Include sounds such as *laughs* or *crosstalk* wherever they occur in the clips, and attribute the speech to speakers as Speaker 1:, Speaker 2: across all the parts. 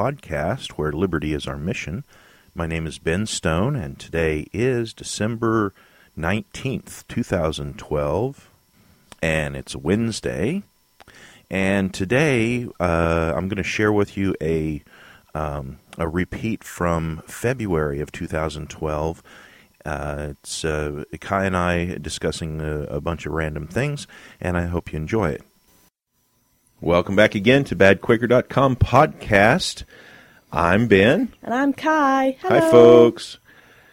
Speaker 1: podcast, where liberty is our mission. My name is Ben Stone, and today is December 19th, 2012, and it's Wednesday. And today uh, I'm going to share with you a, um, a repeat from February of 2012. Uh, it's uh, Ki and I discussing a, a bunch of random things, and I hope you enjoy it. Welcome back again to badquaker.com podcast. I'm Ben.
Speaker 2: And I'm Ki. Hello.
Speaker 1: Hi, folks.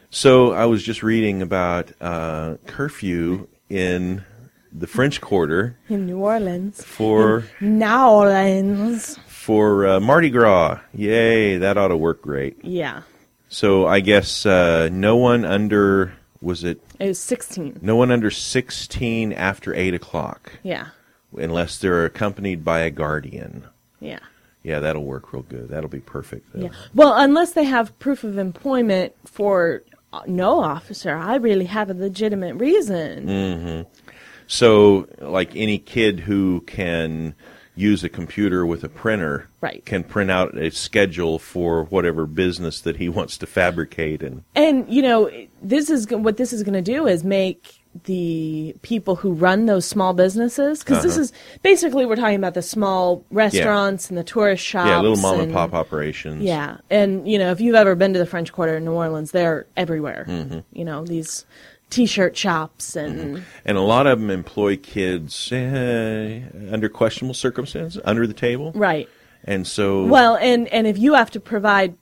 Speaker 1: So I was just reading about uh, curfew in the French Quarter
Speaker 2: In New Orleans.
Speaker 1: for
Speaker 2: New Orleans.
Speaker 1: for uh, Mardi Gras. Yay, that ought to work great.
Speaker 2: Yeah.
Speaker 1: So I guess uh, no one under was it
Speaker 2: It was 16.
Speaker 1: no one under sixteen after eight o'clock,
Speaker 2: Yeah.
Speaker 1: Unless they're accompanied by a guardian.
Speaker 2: Yeah.
Speaker 1: Yeah, that'll work real good. That'll be perfect.
Speaker 2: Yeah. Well, unless they have proof of employment for uh, no officer, I really have a legitimate reason.
Speaker 1: Mm-hmm. So, like any kid who can use a computer with a printer,
Speaker 2: Right.
Speaker 1: can print out a schedule for whatever business that he wants to fabricate, and
Speaker 2: And, you know, this is what this is going to do is make the people who run those small businesses because this
Speaker 1: Uh-huh.
Speaker 2: is basically we're talking about the small restaurants and the tourist shops
Speaker 1: yeah, little mom and
Speaker 2: and-
Speaker 1: pop operations.
Speaker 2: Yeah, and you know, if you've ever been to the French Quarter in New Orleans, they're everywhere.
Speaker 1: Mm-hmm.
Speaker 2: You know, these T-shirt shops and
Speaker 1: and a lot of them employ kids eh, under questionable circumstances, under the table,
Speaker 2: right.
Speaker 1: and so
Speaker 2: Well, and and if you have to provide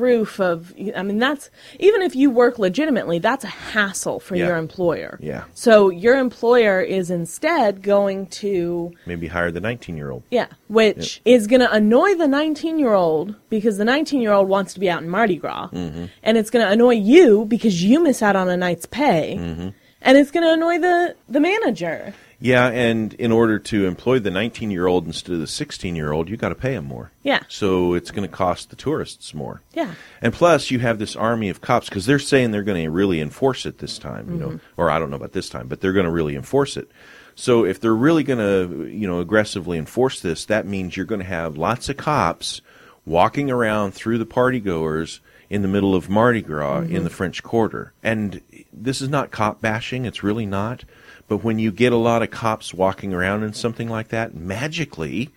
Speaker 2: proof of, I mean, that's even if you work legitimately, that's a hassle for
Speaker 1: Yeah.
Speaker 2: your employer.
Speaker 1: Yeah.
Speaker 2: So your employer is instead going to
Speaker 1: maybe hire the nineteen-year-old.
Speaker 2: Yeah, which is going to annoy the 19 year old because the 19 year old wants to be out in Mardi Gras. Mm-hmm. And it's going to annoy you because you miss out on a night's pay. Mm-hmm. And it's going to annoy the, the manager.
Speaker 1: Yeah, and in order to employ the nineteen-year-old instead of the sixteen-year-old, you got to pay him more.
Speaker 2: Yeah.
Speaker 1: So it's going to cost the tourists more.
Speaker 2: Yeah.
Speaker 1: And plus, you have this army of cops because they're saying they're going to really enforce it this time, you know, mm-hmm. or I don't know about this time, but they're going to really enforce it. So if they're really going to, you know, aggressively enforce this, that means you're going to have lots of cops walking around through the party goers in the middle of Mardi Gras in mm-hmm. the French Quarter. And this is not cop bashing, it's really not. But when you get a lot of cops walking around in something like that, magically,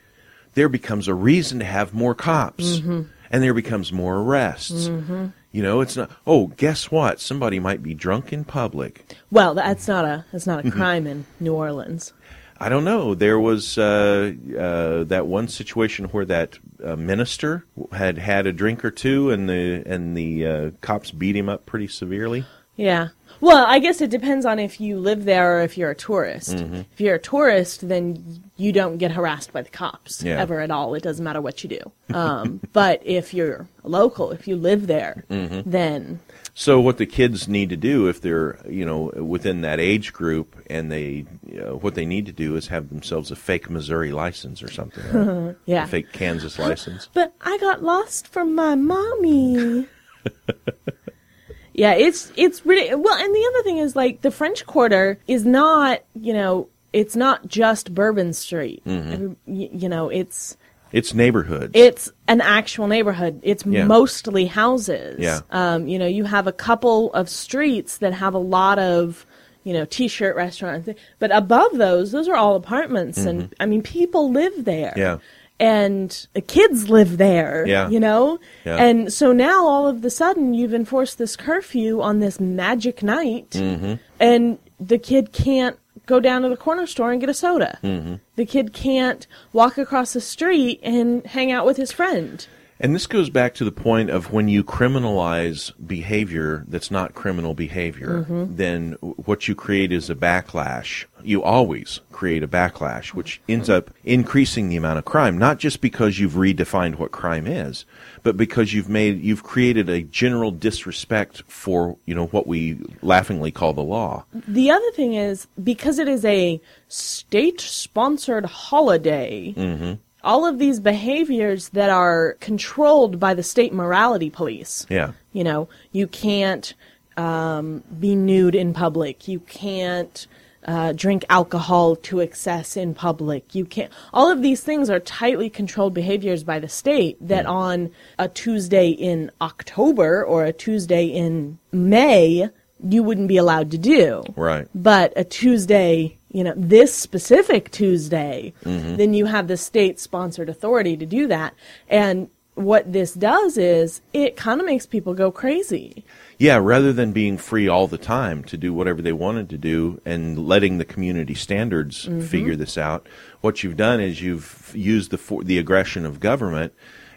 Speaker 1: there becomes a reason to have more cops and there becomes more arrests. You know, it's not, oh, guess what? Somebody might be drunk in public.
Speaker 2: Well, that's not a that's
Speaker 1: Mm-hmm.
Speaker 2: not a crime in New Orleans.
Speaker 1: I don't know. There was uh, uh, that one situation where that uh, minister had had a drink or two, and the and the uh, cops beat him up pretty severely.
Speaker 2: Yeah. Well, I guess it depends on if you live there or if you're a tourist.
Speaker 1: Mm-hmm.
Speaker 2: If you're a tourist, then you don't get harassed by the cops
Speaker 1: Yeah.
Speaker 2: ever at all. It doesn't matter what you do. Um, *laughs* but if you're local, if you live there,
Speaker 1: Mm-hmm.
Speaker 2: then
Speaker 1: So what the kids need to do if they're you know within that age group, and they you know, what they need to do is have themselves a fake Missouri license or something, right? *laughs*
Speaker 2: yeah.
Speaker 1: a fake Kansas license.
Speaker 2: But I got lost from my mommy. *laughs* yeah, it's it's really well. And the other thing is like the French Quarter is not you know it's not just Bourbon Street.
Speaker 1: Mm-hmm.
Speaker 2: Every- y- you know it's
Speaker 1: It's neighborhoods.
Speaker 2: it's an actual neighborhood. It's
Speaker 1: Yeah.
Speaker 2: mostly houses.
Speaker 1: Yeah.
Speaker 2: Um, you know, you have a couple of streets that have a lot of, you know, t-shirt restaurants, but above those, those are all apartments, and I mean, people live there.
Speaker 1: Mm-hmm. Yeah.
Speaker 2: And the kids live there.
Speaker 1: Yeah.
Speaker 2: You know.
Speaker 1: Yeah.
Speaker 2: And so now, all of the sudden, you've enforced this curfew on this magic night,
Speaker 1: Mm-hmm.
Speaker 2: and the kid can't go down to the corner store and get a soda. Mm-hmm. The kid can't walk across the street and hang out with his friend.
Speaker 1: And this goes back to the point of when you criminalize behavior that's not criminal behavior,
Speaker 2: Mm-hmm.
Speaker 1: then what you create is a backlash. You always create a backlash, which ends up increasing the amount of crime, not just because you've redefined what crime is, but because you've made you've created a general disrespect for, you know, what we laughingly call the law.
Speaker 2: The other thing is because it is a state sponsored holiday,
Speaker 1: Mm-hmm.
Speaker 2: All of these behaviors that are controlled by the state morality police.
Speaker 1: Yeah.
Speaker 2: You know, you can't um, be nude in public. You can't uh, drink alcohol to excess in public. You can't. All of these things are tightly controlled behaviors by the state that on a Tuesday in October or a Tuesday in May, you wouldn't be allowed to do.
Speaker 1: Right.
Speaker 2: But a Tuesday, you know, this specific Tuesday, mm-hmm. then you have the state sponsored authority to do that. And what this does is it kind of makes people go crazy.
Speaker 1: Yeah, rather than being free all the time to do whatever they wanted to do and letting the community standards mm-hmm. figure this out, what you've done is you've used the for, the aggression of government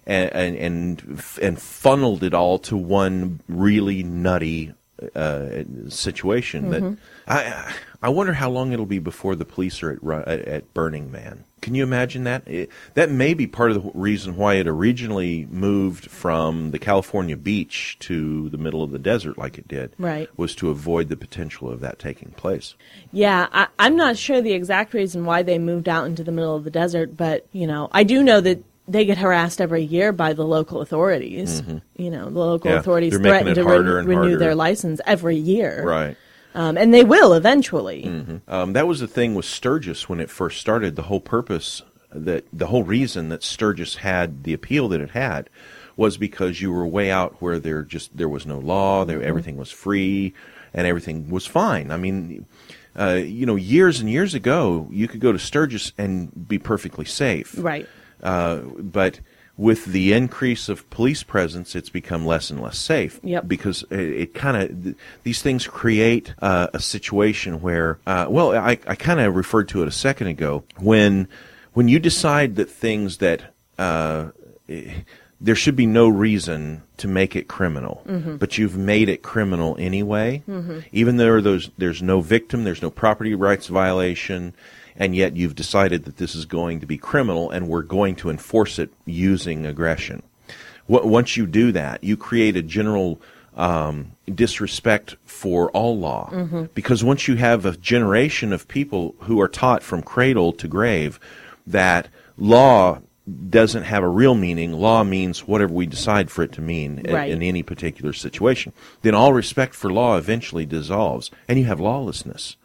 Speaker 1: and and and, and funneled it all to one really nutty uh, situation. That mm-hmm. I I wonder how long it'll be before the police are at at, at Burning Man. Can you imagine that? It, that may be part of the reason why it originally moved from the California beach to the middle of the desert, like it did.
Speaker 2: Right.
Speaker 1: Was to avoid the potential of that taking place.
Speaker 2: Yeah, I, I'm not sure the exact reason why they moved out into the middle of the desert, but, you know, I do know that they get harassed every year by the local authorities. Mm-hmm. You know, the local
Speaker 1: Yeah,
Speaker 2: authorities threaten to
Speaker 1: and
Speaker 2: renew
Speaker 1: harder.
Speaker 2: their license every year.
Speaker 1: Right.
Speaker 2: Um, and they will eventually.
Speaker 1: Um, that was the thing with Sturgis when it first started. The whole purpose, that the whole reason that Sturgis had the appeal that it had, was because you were way out where there just there was no law, there everything was free, and everything was fine. I mean, uh, you know, years and years ago, you could go to Sturgis and be perfectly safe.
Speaker 2: Right.
Speaker 1: Uh, but with the increase of police presence, it's become less and less safe.
Speaker 2: Yep.
Speaker 1: Because it, it kind of th- these things create uh, a situation where, uh, well, I, I kind of referred to it a second ago when when you decide that things that uh, eh, there should be no reason to make it criminal, but you've made it criminal anyway. Even though there's there's no victim, there's no property rights violation, and yet you've decided that this is going to be criminal, and we're going to enforce it using aggression. Once you do that, you create a general um, disrespect for all law. Because once you have a generation of people who are taught from cradle to grave that law doesn't have a real meaning, law means whatever we decide for it to mean
Speaker 2: Right.
Speaker 1: in any particular situation, then all respect for law eventually dissolves, and you have lawlessness.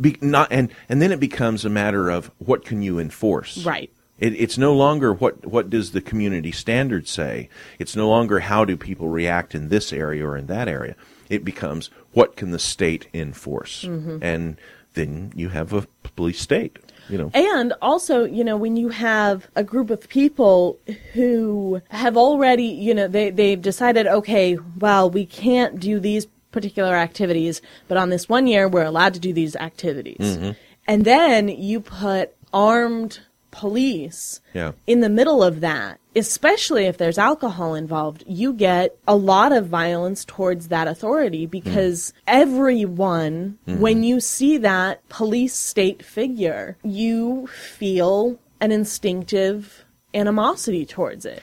Speaker 1: Be, not and and then it becomes a matter of what can you enforce.
Speaker 2: Right.
Speaker 1: It, it's no longer what what does the community standard say. It's no longer how do people react in this area or in that area. It becomes what can the state enforce,
Speaker 2: Mm-hmm.
Speaker 1: and then you have a police state. You know.
Speaker 2: And also, you know, when you have a group of people who have already, you know, they, they've decided, okay, well, we can't do these particular activities, but on this one year, we're allowed to do these activities. Mm-hmm. And then you put armed police
Speaker 1: Yeah.
Speaker 2: in the middle of that, especially if there's alcohol involved, you get a lot of violence towards that authority because mm. everyone, mm-hmm. when you see that police state figure, you feel an instinctive animosity towards it.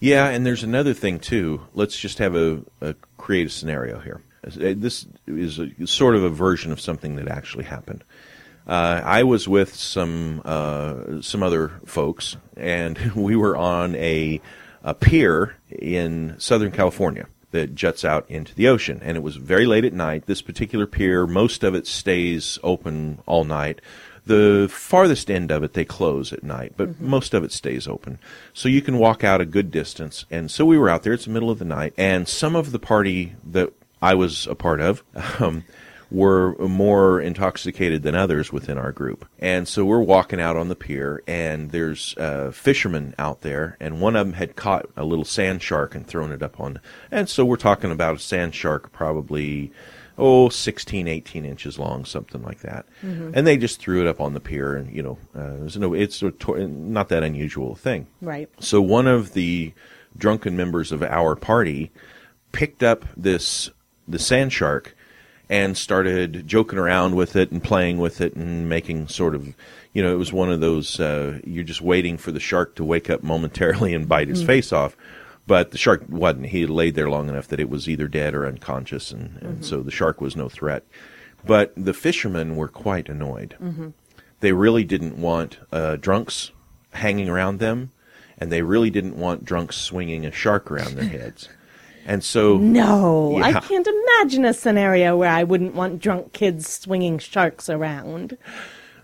Speaker 1: Yeah, and there's another thing too. Let's just have a, a create a scenario here. Uh, This is a, sort of a version of something that actually happened. Uh, I was with some uh, some other folks, and *laughs* we were on a, a pier in Southern California that juts out into the ocean. And it was very late at night. This particular pier, most of it stays open all night. The farthest end of it they close at night, but most of it stays open. So you can walk out a good distance. And so we were out there. It's the middle of the night, and some of the party that I was a part of um, were more intoxicated than others within our group. And so we're walking out on the pier, and there's uh, fishermen out there, and one of them had caught a little sand shark and thrown it up on. And so we're talking about a sand shark, probably oh 16 18 inches long something like that and they just threw it up on the pier and you know uh, there's no it's to- not that unusual thing
Speaker 2: Right.
Speaker 1: so one of the drunken members of our party picked up this the sand shark and started joking around with it and playing with it and making sort of you know it was one of those uh, you're just waiting for the shark to wake up momentarily and bite his face off. But the shark wasn't. He had laid there long enough that it was either dead or unconscious and, and so the shark was no threat. But the fishermen were quite annoyed. They really didn't want uh, drunks hanging around them, and they really didn't want drunks swinging a shark around their *laughs* heads. And so,
Speaker 2: No, I can't imagine a scenario where I wouldn't want drunk kids swinging sharks around.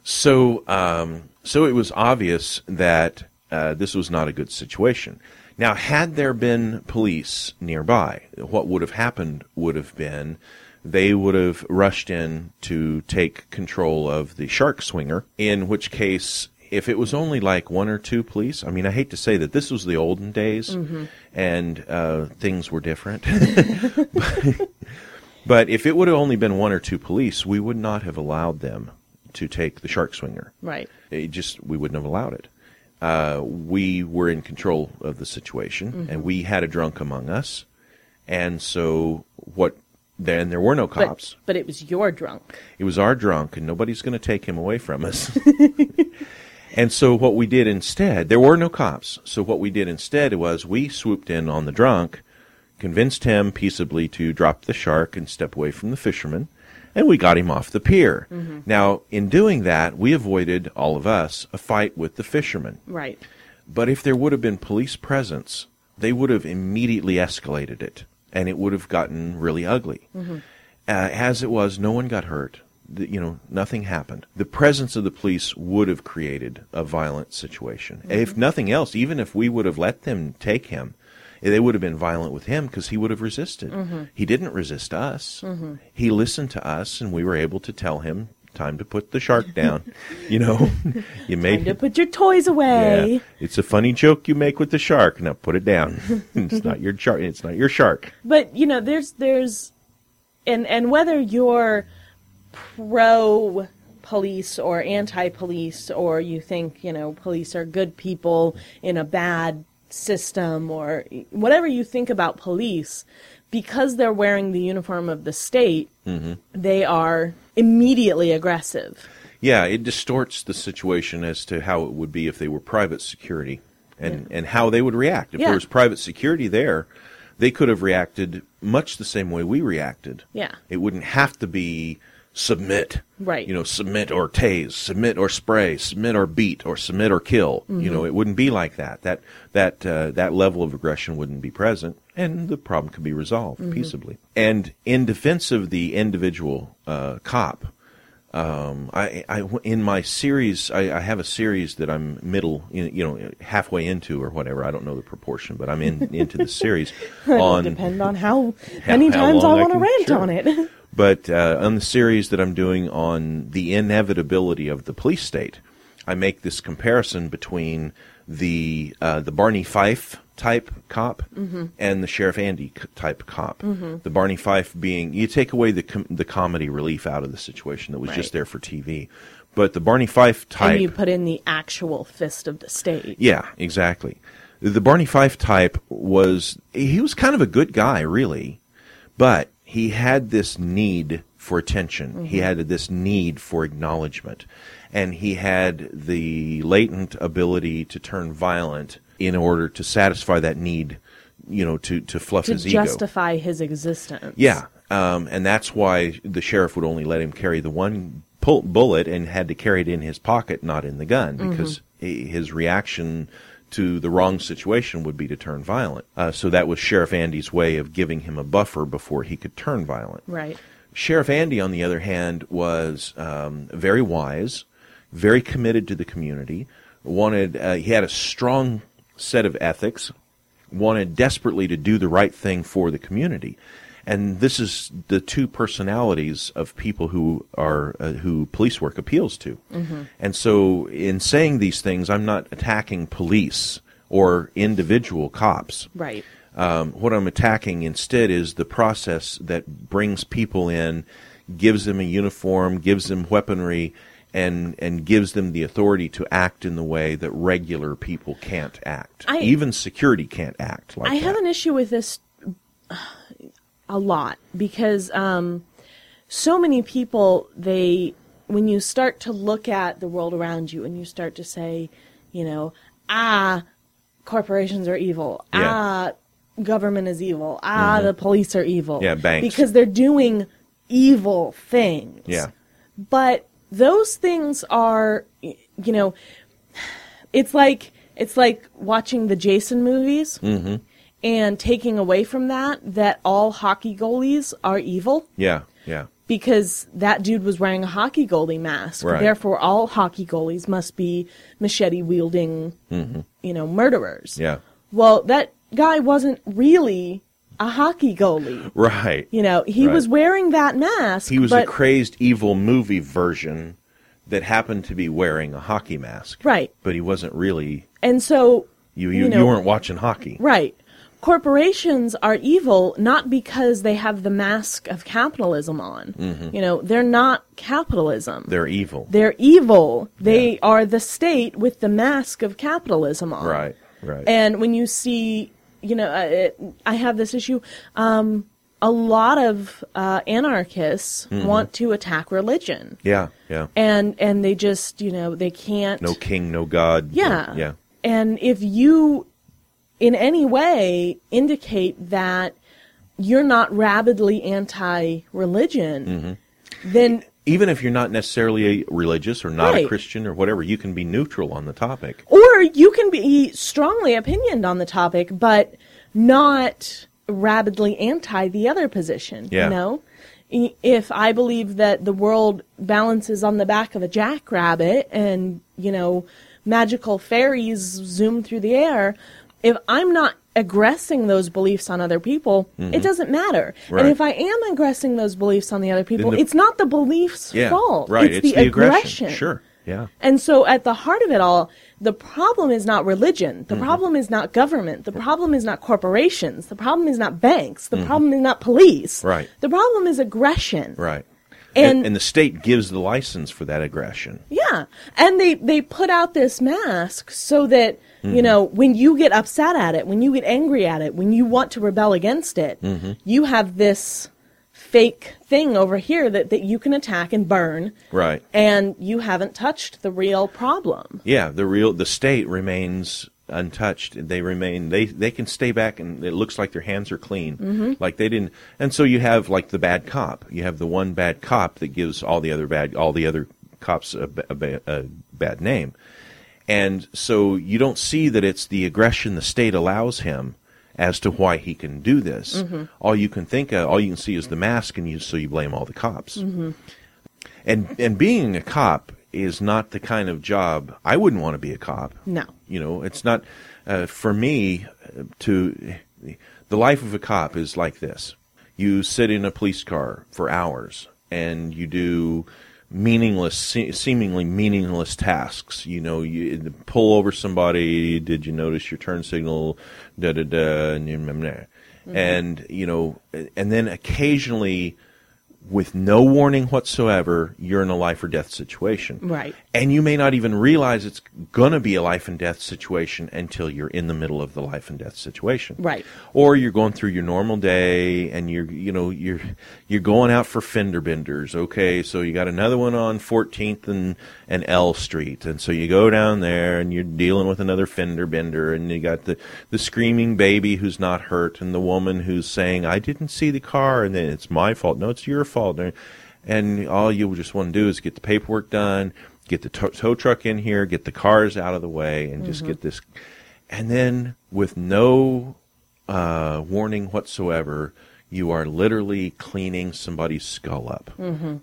Speaker 1: so, um, so it was obvious that uh, this was not a good situation. Now, had there been police nearby, what would have happened would have been they would have rushed in to take control of the shark swinger, in which case, if it was only like one or two police, I mean, I hate to say that this was the olden days and uh, things were different. *laughs* but if it would have only been one or two police, we would not have allowed them to take the shark swinger.
Speaker 2: Right.
Speaker 1: It just we wouldn't have allowed it. Uh, we were in control of the situation, and we had a drunk among us, and so what? Then there were no
Speaker 2: But,
Speaker 1: cops.
Speaker 2: but it was your drunk.
Speaker 1: It was our drunk, and nobody's going to take him away from us. *laughs* and so what we did instead, there were no cops. So what we did instead was we swooped in on the drunk, convinced him peaceably to drop the shark and step away from the fisherman, and we got him off the pier. Now, in doing that, we avoided all of us a fight with the fisherman.
Speaker 2: Right.
Speaker 1: But if there would have been police presence, they would have immediately escalated it, and it would have gotten really ugly. Uh, as it was, no one got hurt. You know, nothing happened. The presence of the police would have created a violent situation. Mm-hmm. If nothing else, even if we would have let them take him, they would have been violent with him because he would have resisted. Mm-hmm. He didn't resist us. Mm-hmm. He listened to us, and we were able to tell him, "Time to put the shark down." you know, *laughs* you made
Speaker 2: Time to put your toys away.
Speaker 1: yeah, it's a funny joke you make with the shark. Now put it down. *laughs* it's not your shark. It's not your shark.
Speaker 2: But you know, there's there's, and and whether you're pro police or anti police, or you think you know police are good people in a bad system, or whatever you think about police, because they're wearing the uniform of the state, mm-hmm. they are immediately aggressive.
Speaker 1: Yeah, it distorts the situation as to how it would be if they were private security, and and how they would react if
Speaker 2: Yeah.
Speaker 1: there was private security there. They could have reacted much the same way we reacted.
Speaker 2: Yeah.
Speaker 1: it wouldn't have to be submit.
Speaker 2: Right.
Speaker 1: You know, submit or tase, submit or spray, submit or beat, or submit or kill. You
Speaker 2: Mm-hmm.
Speaker 1: know, it wouldn't be like that. That that uh, that level of aggression wouldn't be present, and the problem could be resolved
Speaker 2: Mm-hmm.
Speaker 1: peaceably. And in defense of the individual uh, cop, um, I, I in my series, I, I have a series that I'm middle, you you know, halfway into or whatever. I don't know the proportion, but I'm in into the series *laughs* on
Speaker 2: Depend on how
Speaker 1: How-
Speaker 2: many
Speaker 1: how
Speaker 2: times I
Speaker 1: I
Speaker 2: want to rant
Speaker 1: sure.
Speaker 2: on it. *laughs*
Speaker 1: But uh, on the series that I'm doing on the inevitability of the police state, I make this comparison between the uh, the Barney Fife type cop
Speaker 2: Mm-hmm.
Speaker 1: and the Sheriff Andy c- type cop. The Barney Fife being you take away the com- the comedy relief out of the situation that was just there for TV, but the Barney Fife type.
Speaker 2: and you put in the actual fist of the state.
Speaker 1: Yeah, exactly. The Barney Fife type was he was kind of a good guy, really, but he had this need for attention. He had this need for acknowledgement, and he had the latent ability to turn violent in order to satisfy that need. You know, to to fluff
Speaker 2: to
Speaker 1: his ego.
Speaker 2: To justify his existence.
Speaker 1: Yeah, um, and that's why the sheriff would only let him carry the one pull- bullet and had to carry it in his pocket, not in the gun, because he- his reaction to the wrong situation would be to turn violent. Uh, so that was Sheriff Andy's way of giving him a buffer before he could turn violent.
Speaker 2: Right.
Speaker 1: Sheriff Andy, on the other hand, was um, very wise, very committed to the community. Wanted uh, he had a strong set of ethics. Wanted desperately to do the right thing for the community, and this is the two personalities of people who are uh, who police work appeals to. And so, in saying these things, I'm not attacking police or individual cops.
Speaker 2: Right.
Speaker 1: Um, what I'm attacking instead is the process that brings people in, gives them a uniform, gives them weaponry, and and gives them the authority to act in the way that regular people can't act.
Speaker 2: I-
Speaker 1: Even security can't act like
Speaker 2: I
Speaker 1: that.
Speaker 2: have an issue with this a lot because um, so many people they when you start to look at the world around you and you start to say, you know, ah, corporations are evil.
Speaker 1: Yeah.
Speaker 2: Ah, government is evil. Ah, the police are evil.
Speaker 1: Yeah, banks.
Speaker 2: because they're doing evil things.
Speaker 1: Yeah.
Speaker 2: But those things are, you know, it's like it's like watching the Jason movies
Speaker 1: Mm-hmm.
Speaker 2: And taking away from that that all hockey goalies are evil
Speaker 1: Yeah, yeah,
Speaker 2: because that dude was wearing a hockey goalie mask.
Speaker 1: Right.
Speaker 2: Therefore, all hockey goalies must be machete wielding, you know, murderers.
Speaker 1: Mm-hmm. yeah.
Speaker 2: Well, that guy wasn't really a hockey goalie.
Speaker 1: Right.
Speaker 2: You know, he
Speaker 1: Right.
Speaker 2: was wearing that mask.
Speaker 1: He was
Speaker 2: but,
Speaker 1: a crazed evil movie version that happened to be wearing a hockey mask.
Speaker 2: Right.
Speaker 1: But he wasn't really
Speaker 2: and so
Speaker 1: you you,
Speaker 2: You know-
Speaker 1: you weren't watching hockey.
Speaker 2: Right. Corporations are evil not because they have the mask of capitalism on. You know, they're not capitalism.
Speaker 1: Mm-hmm. They're evil.
Speaker 2: They're evil. They are the state with the mask of capitalism on.
Speaker 1: right. Right.
Speaker 2: And when you see, you know, uh, it, I have this issue. Um, a lot of uh, anarchists
Speaker 1: Mm-hmm.
Speaker 2: want to attack religion,
Speaker 1: yeah, yeah.
Speaker 2: and and they just, you know, they can't.
Speaker 1: No king, no god.
Speaker 2: Yeah.
Speaker 1: Yeah.
Speaker 2: And if you, in any way, indicate that you're not rabidly anti religion,
Speaker 1: Mm-hmm.
Speaker 2: then
Speaker 1: Even if you're not necessarily a religious or not a Christian or whatever, you can be neutral on the topic.
Speaker 2: or you can be strongly opinioned on the topic, but not rabidly anti the other position.
Speaker 1: Yeah.
Speaker 2: You know? If I believe that the world balances on the back of a jackrabbit and, you know, magical fairies zoom through the air, if I'm not aggressing those beliefs on other people, it doesn't matter.
Speaker 1: Mm-hmm. Right.
Speaker 2: And if I am aggressing those beliefs on the other people,
Speaker 1: the-
Speaker 2: it's not the belief's
Speaker 1: Yeah.
Speaker 2: fault.
Speaker 1: Right.
Speaker 2: It's, the, aggression.
Speaker 1: Sure. Yeah.
Speaker 2: And so at the heart of it all, the problem is not religion. The problem is not government. The problem is not corporations. The problem is not banks. The problem is not police.
Speaker 1: Right.
Speaker 2: The problem is aggression.
Speaker 1: Right.
Speaker 2: And-
Speaker 1: and, and the state gives the license for that aggression.
Speaker 2: Yeah. And they, they put out this mask so that,
Speaker 1: Mm-hmm.
Speaker 2: you know, when you get upset at it, when you get angry at it, when you want to rebel against it,
Speaker 1: Mm-hmm.
Speaker 2: you have this fake thing over here that, that you can attack and burn.
Speaker 1: Right.
Speaker 2: And you haven't touched the real problem.
Speaker 1: Yeah, the real the state remains untouched. They remain they they can stay back and it looks like their hands are clean.
Speaker 2: Mm-hmm.
Speaker 1: Like they didn't and so you have like the bad cop. You have the one bad cop that gives all the other bad all the other cops a, a, a bad name. And so you don't see that it's the aggression the state allows him as to why he can do this. All you can think of, all you can see is the mask, and you so you blame all the cops. And and being a cop is not the kind of job I wouldn't want to be a cop.
Speaker 2: No.
Speaker 1: You know, it's not uh, for me to the life of a cop is like this. You sit in a police car for hours and you do meaningless se- seemingly meaningless tasks you know you pull over somebody did you notice your turn signal da da da and you and you know and then occasionally with no warning whatsoever, you're in a life or death situation.
Speaker 2: Right.
Speaker 1: And you may not even realize it's going to be a life and death situation until you're in the middle of the life and death situation.
Speaker 2: Right.
Speaker 1: Or you're going through your normal day and you're, you know, you're, you're going out for fender benders. Okay. So you got another one on 14th and, and L Street. And so you go down there and you're dealing with another fender bender and you got the, the screaming baby who's not hurt and the woman who's saying, I didn't see the car. And then it's my fault. No, it's your fault. And all you just want to do is get the paperwork done, get the tow, truck in here, get the cars out of the way, and just get this. And then, with no uh, warning whatsoever, you are literally cleaning somebody's skull up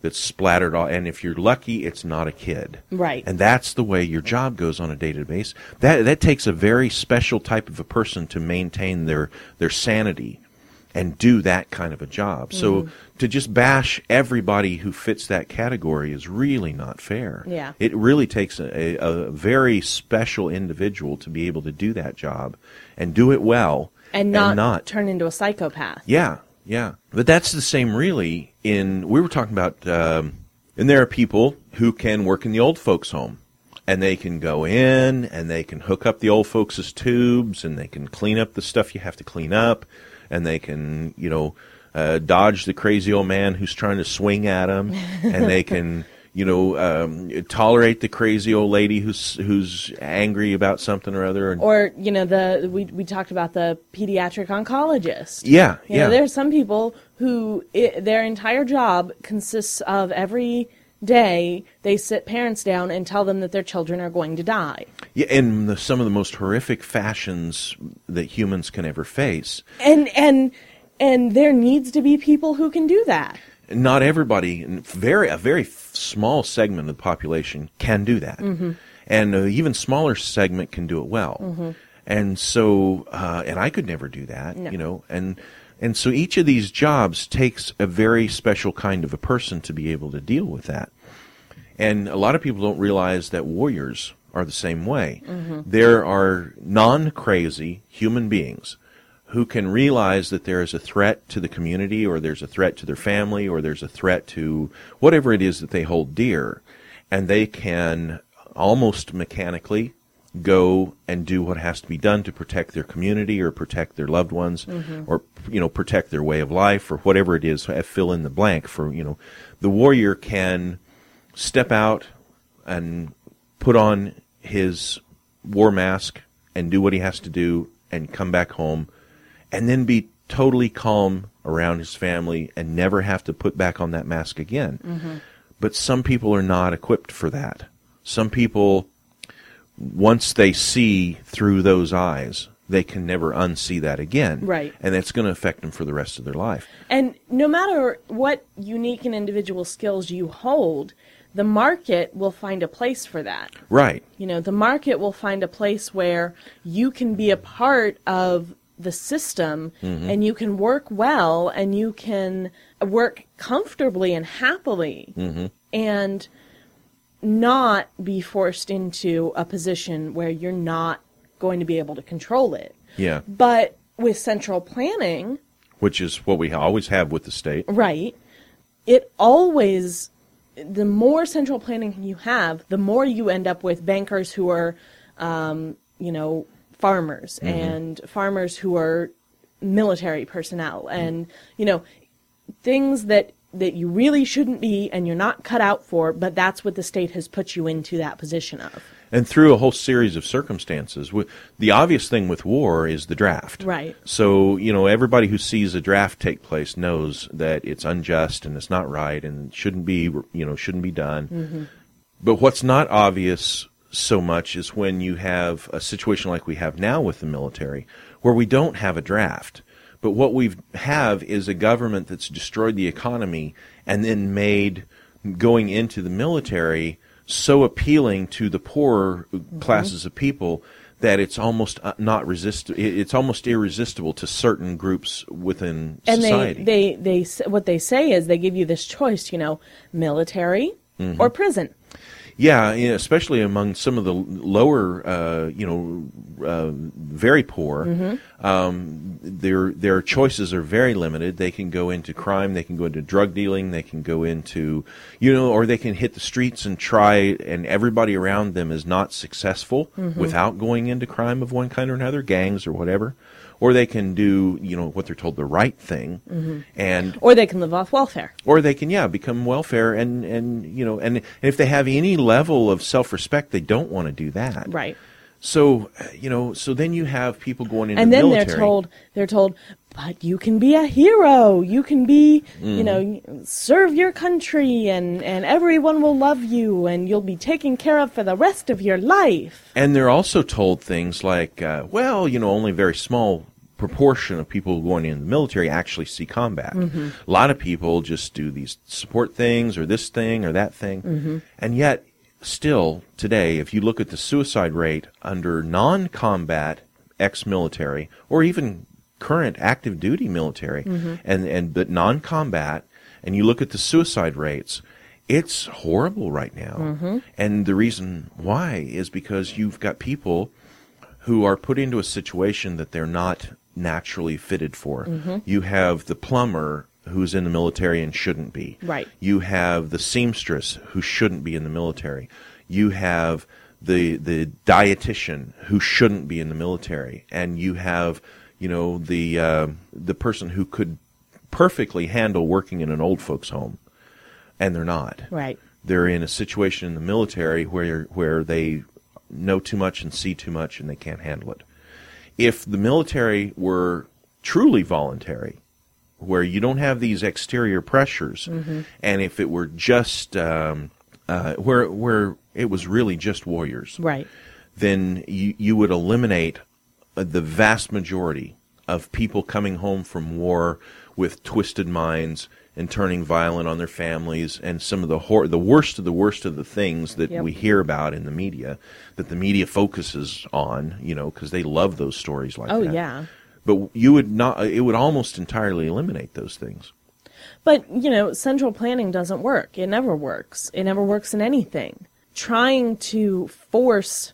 Speaker 1: that's splattered all. And if you're lucky, it's not a kid.
Speaker 2: Right.
Speaker 1: And that's the way your job goes on a day to base. That that takes a very special type of a person to maintain their their sanity and do that kind of a job. So to just bash everybody who fits that category is really not fair.
Speaker 2: Yeah.
Speaker 1: It really takes a, a, very special individual to be able to do that job and do it well
Speaker 2: and not,
Speaker 1: not
Speaker 2: turn into a psychopath.
Speaker 1: Yeah, yeah. But that's the same, really. In we were talking about, um, and there are people who can work in the old folks' home, and they can go in and they can hook up the old folks' tubes, and they can clean up the stuff you have to clean up, and they can, you know, uh, dodge the crazy old man who's trying to swing at them, and they *laughs* can. You know, um, tolerate the crazy old lady who's who's angry about something or other. And,
Speaker 2: Or you know the we we talked about the pediatric oncologist.
Speaker 1: yeah,
Speaker 2: You
Speaker 1: yeah.
Speaker 2: know, there are some people who i their entire job consists of every day they sit parents down and tell them that their children are going to die.
Speaker 1: Yeah, in the, some of the most horrific fashions that humans can ever face.
Speaker 2: And and and there needs to be people who can do that.
Speaker 1: Not everybody, very a very small segment of the population can do that, mm-hmm. and an even smaller segment can do it well. Mm-hmm. And so, uh, and I could never do that,
Speaker 2: No.
Speaker 1: you know. And and so each of these jobs takes a very special kind of a person to be able to deal with that. And a lot of people don't realize that warriors are the same way. Mm-hmm. There are non crazy human beings who can realize that there is a threat to the community, or there's a threat to their family, or there's a threat to whatever it is that they hold dear. And they can almost mechanically go and do what has to be done to protect their community or protect their loved ones or you know protect their way of life or whatever it is uh, fill in the blank for you know the warrior can step out and put on his war mask and do what he has to do and come back home and then be totally calm around his family and never have to put back on that mask again. But some people are not equipped for that. Some people, once they see through those eyes, they can never unsee that again.
Speaker 2: Right.
Speaker 1: And it's going to affect them for the rest of their life.
Speaker 2: And no matter what unique and individual skills you hold, the market will find a place for that.
Speaker 1: Right.
Speaker 2: You know, the market will find a place where you can be a part of the system mm-hmm. and you can work well and you can work comfortably and happily mm-hmm. and not be forced into a position where you're not going to be able to control it.
Speaker 1: Yeah.
Speaker 2: But with central planning,
Speaker 1: Which is what we always have with the state.
Speaker 2: Right. It always, the more central planning you have, the more you end up with bankers who are, um, you know, farmers and farmers who are military personnel and, you know, things that that you really shouldn't be and you're not cut out for, but that's what the state has put you into that position of.
Speaker 1: And through a whole series of circumstances. The obvious thing with war is the draft.
Speaker 2: Right.
Speaker 1: So, you know, everybody who sees a draft take place knows that it's unjust and it's not right and shouldn't be, you know, shouldn't be done. Mm-hmm. But what's not obvious so much is when you have a situation like we have now with the military, where we don't have a draft. But what we have is a government that's destroyed the economy and then made going into the military so appealing to the poorer classes of people that it's almost uh, not resist it's almost irresistible to certain groups within
Speaker 2: and
Speaker 1: society.
Speaker 2: they, they they what they say is they give you this choice you know military
Speaker 1: Mm-hmm.
Speaker 2: or prison
Speaker 1: Yeah, especially among some of the lower, uh, you know, uh, very poor, um, their their choices are very limited. They can go into crime, they can go into drug dealing, they can go into, you know, or they can hit the streets and try, and everybody around them is not successful without going into crime of one kind or another, gangs or whatever. Or they can do, you know, what they're told the right thing, and
Speaker 2: or they can live off welfare.
Speaker 1: Or they can yeah become welfare and and you know and, and if they have any level of self-respect they don't want to do that.
Speaker 2: Right.
Speaker 1: So uh, you know so then you have people going into
Speaker 2: and
Speaker 1: the
Speaker 2: then
Speaker 1: military.
Speaker 2: they're told they're told but you can be a hero. You can be you mm-hmm. know serve your country and and everyone will love you and you'll be taken care of for the rest of your life.
Speaker 1: And they're also told things like uh, well you know only a very small proportion of people going in the military actually see combat. Mm-hmm. A lot of people just do these support things or this thing or that thing. Mm-hmm. And yet still today if you look at the suicide rate under non-combat ex-military or even current active duty military mm-hmm. and and but non-combat and you look at the suicide rates it's horrible right now mm-hmm. and the reason why is because you've got people who are put into a situation that they're not naturally fitted for. Mm-hmm. You have the plumber who's in the military and shouldn't be.
Speaker 2: Right.
Speaker 1: You have the seamstress who shouldn't be in the military. You have the the dietitian who shouldn't be in the military, and you have you know the uh, the person who could perfectly handle working in an old folks home, and they're not.
Speaker 2: Right.
Speaker 1: They're in a situation in the military where where they know too much and see too much, and they can't handle it. If the military were truly voluntary, where you don't have these exterior pressures, and if it were just um, uh, where where it was really just warriors,
Speaker 2: Right.
Speaker 1: then you, you would eliminate Uh, the vast majority of people coming home from war with twisted minds and turning violent on their families and some of the hor- the worst of the worst of the things that
Speaker 2: Yep.
Speaker 1: we hear about in the media that the media focuses on, you know, because they love those stories like
Speaker 2: Oh
Speaker 1: that.
Speaker 2: yeah.
Speaker 1: But you would not it would almost entirely eliminate those things.
Speaker 2: But, you know, central planning doesn't work. It never works. It never works in anything. Trying to force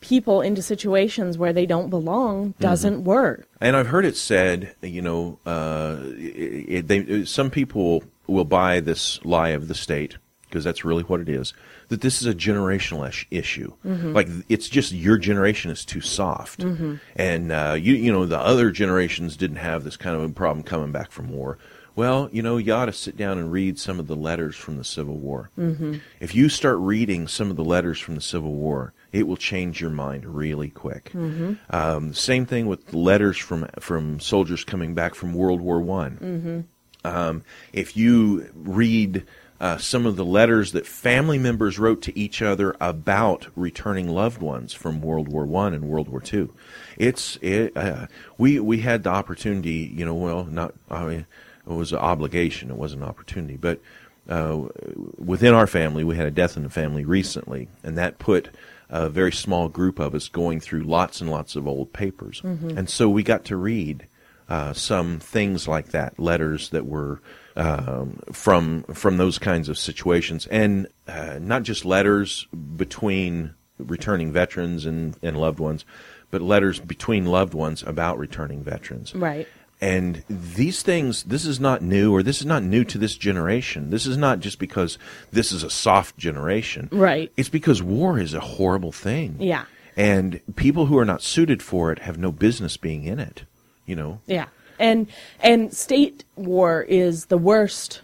Speaker 2: people into situations where they don't belong doesn't work.
Speaker 1: And I've heard it said, you know, uh, it, they, some people will buy this lie of the state because that's really what it is. That this is a generational ish, issue. Like it's just your generation is too soft, and uh, you you know the other generations didn't have this kind of a problem coming back from war. Well, you know, you ought to sit down and read some of the letters from the Civil War. Mm-hmm. If you start reading some of the letters from the Civil War, it will change your mind really quick. Um, same thing with letters from from soldiers coming back from World War One. Um, if you read uh, some of the letters that family members wrote to each other about returning loved ones from World War One and World War Two, it's it, uh, we we had the opportunity. You know, well, not I mean, it was an obligation. It wasn't an opportunity, but uh, within our family, we had a death in the family recently, and that put a very small group of us going through lots and lots of old papers, and so we got to read uh, some things like that, letters that were um, from from those kinds of situations, and uh, not just letters between returning veterans and, and loved ones, but letters between loved ones about returning veterans.
Speaker 2: Right.
Speaker 1: And these things, this is not new, or this is not new to this generation. This is not just because this is a soft generation.
Speaker 2: Right.
Speaker 1: It's because war is a horrible thing.
Speaker 2: Yeah.
Speaker 1: And people who are not suited for it have no business being in it. You know?
Speaker 2: Yeah. And and state war is the worst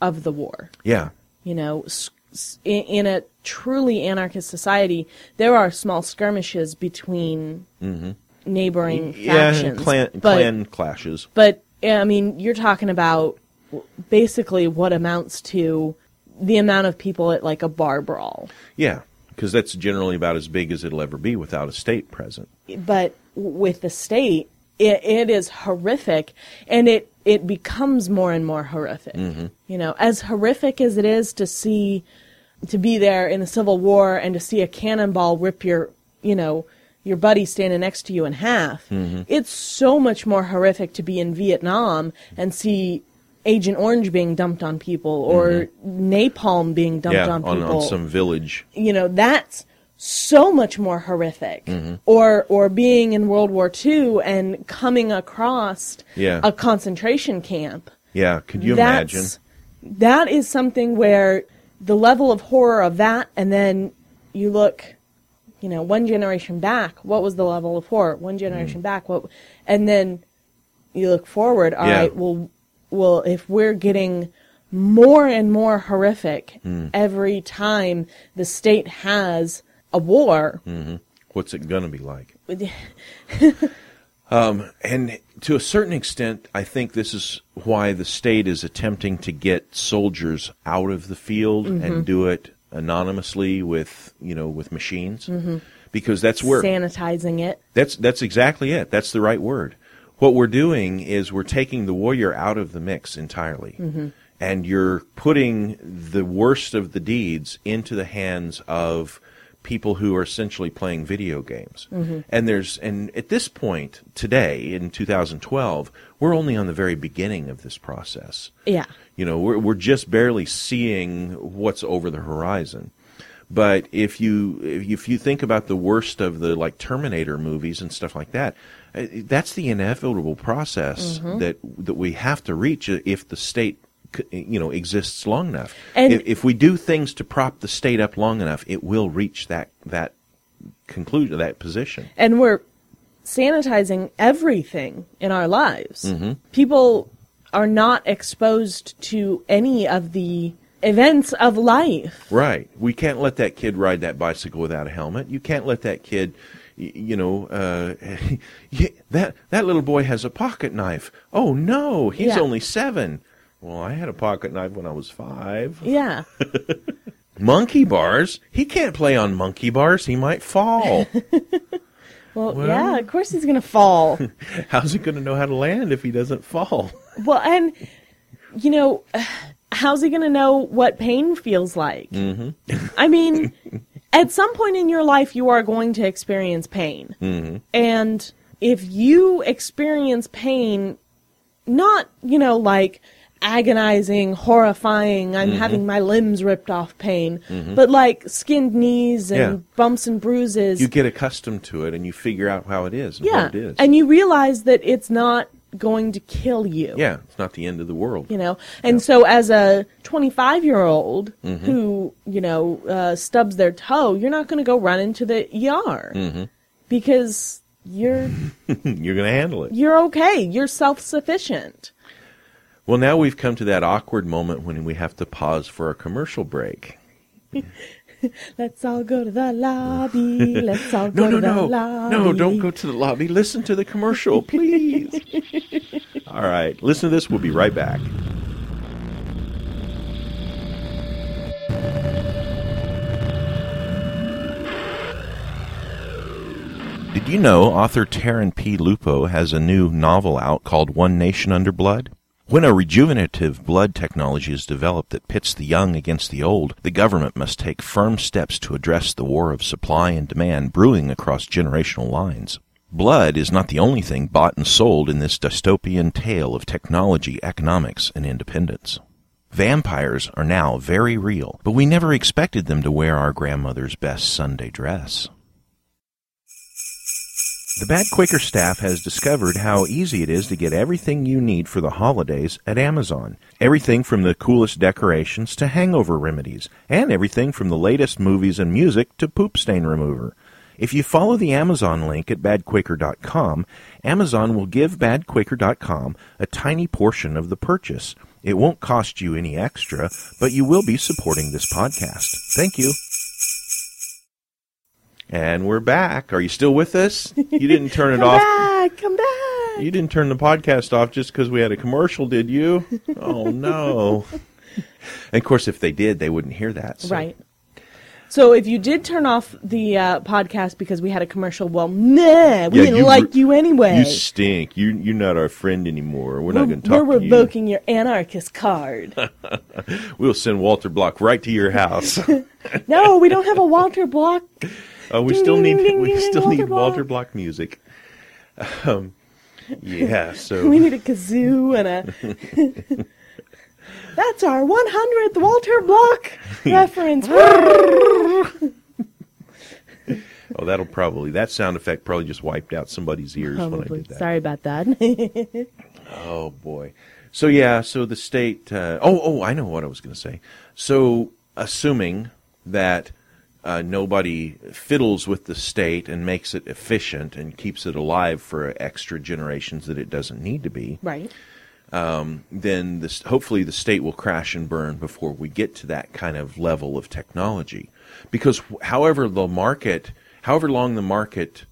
Speaker 2: of the war.
Speaker 1: Yeah.
Speaker 2: You know, in, in a truly anarchist society, there are small skirmishes between mm-hmm. Neighboring
Speaker 1: Mm-hmm. Yeah,
Speaker 2: factions.
Speaker 1: clan,
Speaker 2: but,
Speaker 1: clan clashes.
Speaker 2: but I mean, you're talking about basically what amounts to the amount of people at like a bar brawl.
Speaker 1: Yeah, because that's generally about as big as it'll ever be without a state present.
Speaker 2: but with the state, it, it is horrific, and it it becomes more and more horrific. You know, as horrific as it is to see, to be there in the Civil War and to see a cannonball rip your, you know, your buddy standing next to you in half. It's so much more horrific to be in Vietnam and see. Agent Orange being dumped on people, or napalm being dumped
Speaker 1: yeah,
Speaker 2: on
Speaker 1: on,
Speaker 2: people
Speaker 1: on some village.
Speaker 2: you know that's so much more horrific
Speaker 1: Mm-hmm.
Speaker 2: or or being in world war ii and coming across
Speaker 1: Yeah.
Speaker 2: a concentration camp
Speaker 1: Yeah, could you
Speaker 2: that's
Speaker 1: imagine?
Speaker 2: that is something where the level of horror of that and then you look you know one generation back what was the level of horror one generation
Speaker 1: Mm.
Speaker 2: back what and then you look forward All right,
Speaker 1: Yeah.
Speaker 2: well well if we're getting more and more horrific
Speaker 1: Mm.
Speaker 2: every time the state has a war
Speaker 1: What's it going to be like? *laughs* Um, and to a certain extent, I think this is why the state is attempting to get soldiers out of the field
Speaker 2: Mm-hmm.
Speaker 1: and do it anonymously with you know with machines,
Speaker 2: Mm-hmm.
Speaker 1: because that's where
Speaker 2: sanitizing it
Speaker 1: That's that's exactly it. That's the right word. What we're doing is we're taking the warrior out of the mix entirely. And you're putting the worst of the deeds into the hands of people who are essentially playing video games. And there's and at this point today in 2012, we're only on the very beginning of this process.
Speaker 2: yeah
Speaker 1: You know, we're we're just barely seeing what's over the horizon. But if you if you think about the worst of the like Terminator movies and stuff like that, uh, that's the inevitable process
Speaker 2: Mm-hmm.
Speaker 1: that that we have to reach if the state you know exists long enough.
Speaker 2: And-
Speaker 1: if, if we do things to prop the state up long enough, it will reach that that conclusion, that position.
Speaker 2: and we're sanitizing everything in our lives.
Speaker 1: Mm-hmm.
Speaker 2: People are not exposed to any of the events of life.
Speaker 1: Right. We can't let that kid ride that bicycle without a helmet. You can't let that kid, you know, uh, *laughs* that that little boy has a pocket knife. Oh no, he's
Speaker 2: Yeah.
Speaker 1: only seven. Well, I had a pocket knife when I was five.
Speaker 2: Yeah. *laughs*
Speaker 1: Monkey bars. He can't play on monkey bars. He might fall. *laughs*
Speaker 2: Well,
Speaker 1: Well-
Speaker 2: yeah, of course he's going to fall.
Speaker 1: How's he going to know how to land if he doesn't fall?
Speaker 2: Well, and, you know, how's he going to know what pain feels like? Mm-hmm. I mean, at some point in your life, you are going to experience pain. Mm-hmm. And if you experience pain, not, you know, like agonizing, horrifying, I'm having my limbs ripped off pain, but like skinned knees and
Speaker 1: Yeah.
Speaker 2: bumps and bruises.
Speaker 1: You get accustomed to it and you figure out how it is and
Speaker 2: yeah.
Speaker 1: what it is.
Speaker 2: And you realize that it's not going to kill you.
Speaker 1: yeah, it's not the end of the world.
Speaker 2: You know, and so as a 25 year old
Speaker 1: Mm-hmm.
Speaker 2: who, you know, uh, stubs their toe, you're not going to go run into the ER
Speaker 1: Mm-hmm.
Speaker 2: because you're *laughs*
Speaker 1: You're going to handle it.
Speaker 2: you're okay. You're self sufficient.
Speaker 1: Well, now we've come to that awkward moment when we have to pause for a commercial break. *laughs* *laughs*
Speaker 2: Let's all go to the lobby. Let's all go
Speaker 1: No, no,
Speaker 2: to the
Speaker 1: no.
Speaker 2: lobby.
Speaker 1: No, don't go to the lobby. Listen to the commercial, please. *laughs* All right, listen to this. We'll be right back. Did you know author Taryn P. Lupo has a new novel out called One Nation Under Blood? When a rejuvenative blood technology is developed that pits the young against the old, the government must take firm steps to address the war of supply and demand brewing across generational lines. Blood is not the only thing bought and sold in this dystopian tale of technology, economics, and independence. Vampires are now very real, but we never expected them to wear our grandmother's best Sunday dress. The Bad Quaker staff has discovered how easy it is to get everything you need for the holidays at Amazon. Everything from the coolest decorations to hangover remedies, and everything from the latest movies and music to poop stain remover. If you follow the Amazon link at badquaker.com, Amazon will give badquaker.com a tiny portion of the purchase. It won't cost you any extra, but you will be supporting this podcast. Thank you. And we're back. Are you still with us? You didn't turn *laughs* it
Speaker 2: Come
Speaker 1: off.
Speaker 2: back. Come back.
Speaker 1: You didn't turn the podcast off just because we had a commercial, did you? *laughs* Oh no! and of course, if they did, they wouldn't hear that. so-
Speaker 2: Right. So if you did turn off the uh, podcast because we had a commercial, well, nah, we
Speaker 1: Yeah,
Speaker 2: didn't
Speaker 1: you
Speaker 2: like
Speaker 1: re-
Speaker 2: you anyway.
Speaker 1: You stink. You you're not our friend anymore. We're, not going to talk. we're
Speaker 2: revoking your anarchist card. *laughs*
Speaker 1: We'll send Walter Block right to your house.
Speaker 2: no, we don't have a Walter Block.
Speaker 1: Oh, we still need *laughs* we still
Speaker 2: Walter
Speaker 1: need
Speaker 2: Block.
Speaker 1: Walter Block music. Um, yeah. *laughs* So
Speaker 2: We need a kazoo and a. *laughs* That's our 100th Walter Block reference.
Speaker 1: oh, that'll probably that sound effect probably just wiped out somebody's ears when I did that.
Speaker 2: Sorry about that.
Speaker 1: Oh boy. So yeah, so the state. Uh, oh, oh, I know what I was going to say. So assuming that uh, nobody fiddles with the state and makes it efficient and keeps it alive for extra generations that it doesn't need to be,
Speaker 2: right.
Speaker 1: then this, hopefully the state will crash and burn before we get to that kind of level of technology. Because however the market, however long the market,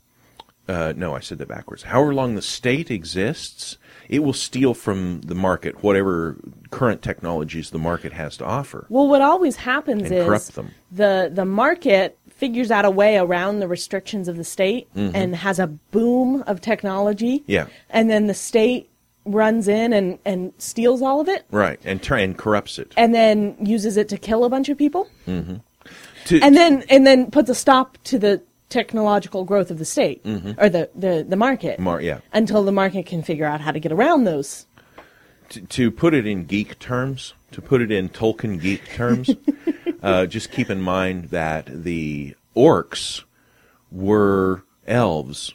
Speaker 1: uh, no, I said that backwards. However long the state exists, it will steal from the market whatever current technologies the market has to offer.
Speaker 2: Well, what always happens is
Speaker 1: corrupt them.
Speaker 2: the the market figures out a way around the restrictions of the state and has a boom of technology.
Speaker 1: Mm-hmm. Yeah.
Speaker 2: And then the state runs in and, and steals all of it
Speaker 1: Right, and try and corrupts it.
Speaker 2: and then uses it to kill a bunch of people.
Speaker 1: Mm To-
Speaker 2: And then and then puts a stop to the technological growth of the state or the, the, the market.
Speaker 1: Mm-hmm. Mar- yeah.
Speaker 2: Until the market can figure out how to get around those.
Speaker 1: to, to put it in geek terms, to put it in Tolkien geek terms, *laughs* uh, just keep in mind that the orcs were elves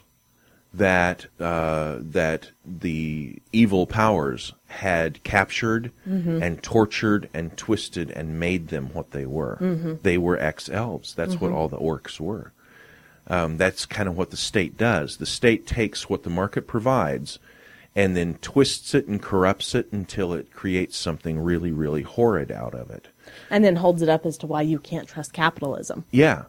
Speaker 1: that uh, that the evil powers had captured and tortured and twisted and made them what they were. They were ex elves. That's what all the orcs were. Um, that's kind of what the state does. The state takes what the market provides and then twists it and corrupts it until it creates something really, really horrid out of it.
Speaker 2: And then holds it up as to why you can't trust capitalism.
Speaker 1: Yeah.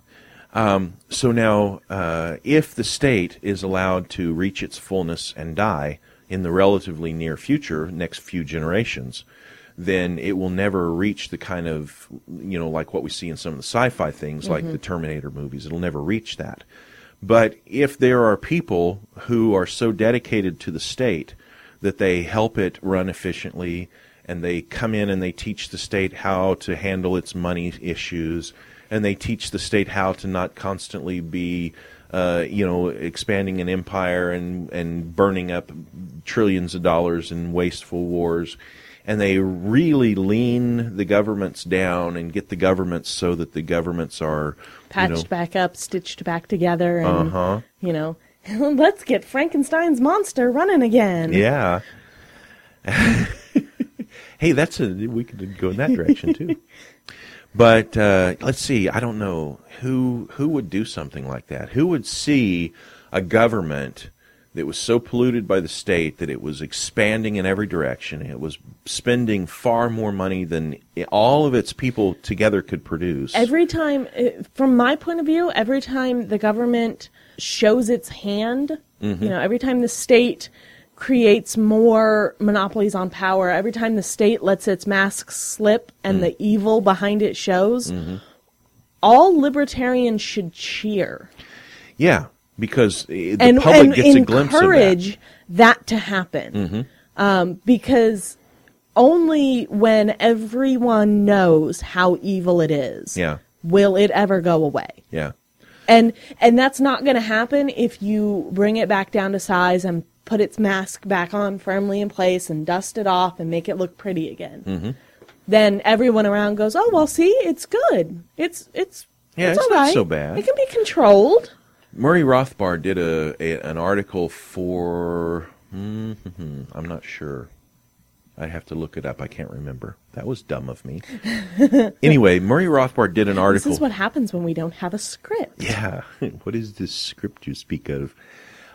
Speaker 1: Um, so now, uh, if the state is allowed to reach its fullness and die in the relatively near future, next few generations, then it will never reach the kind of, you know, like what we see in some of the sci fi things, like the Terminator movies. It'll never reach that. But if there are people who are so dedicated to the state that they help it run efficiently and they come in and they teach the state how to handle its money issues and they teach the state how to not constantly be uh, you know expanding an empire and and burning up trillions of dollars in wasteful wars and they really lean the governments down and get the governments so that the governments are
Speaker 2: Patched
Speaker 1: you know,
Speaker 2: back up, stitched back together, and,
Speaker 1: uh-huh
Speaker 2: you know, *laughs* let's get Frankenstein's monster running again.
Speaker 1: Yeah. *laughs* hey, that's a we could go in that direction too. *laughs* But uh, let's see. I don't know who who would do something like that. Who would see a government that was so polluted by the state that it was expanding in every direction. It was spending far more money than all of its people together could produce.
Speaker 2: Every time, uh, from my point of view, every time the government shows its hand,
Speaker 1: Mm-hmm.
Speaker 2: you know, every time the state creates more monopolies on power, every time the state lets its mask slip and
Speaker 1: Mm.
Speaker 2: the evil behind it shows,
Speaker 1: Mm-hmm.
Speaker 2: all libertarians should cheer
Speaker 1: yeah, because uh, the
Speaker 2: and,
Speaker 1: public
Speaker 2: and
Speaker 1: gets a glimpse of that. Mm-hmm.
Speaker 2: encourage that. to happen. Um, because only when everyone knows how evil it is
Speaker 1: Yeah,
Speaker 2: will it ever go away.
Speaker 1: yeah.
Speaker 2: And and that's not going to happen if you bring it back down to size and put its mask back on firmly in place and dust it off and make it look pretty again.
Speaker 1: Mm-hmm.
Speaker 2: Then everyone around goes, "Oh, well, see, it's good. It's it's
Speaker 1: Yeah,
Speaker 2: it's,
Speaker 1: it's not
Speaker 2: right.
Speaker 1: so bad."
Speaker 2: It can be controlled."
Speaker 1: Murray Rothbard did a, a an article for mm I'm not sure. I have to look it up. I can't remember. That was dumb of me. *laughs* anyway, Murray Rothbard did an article.
Speaker 2: This is what happens when we don't have a script.
Speaker 1: Yeah. *laughs* what is this script you speak of?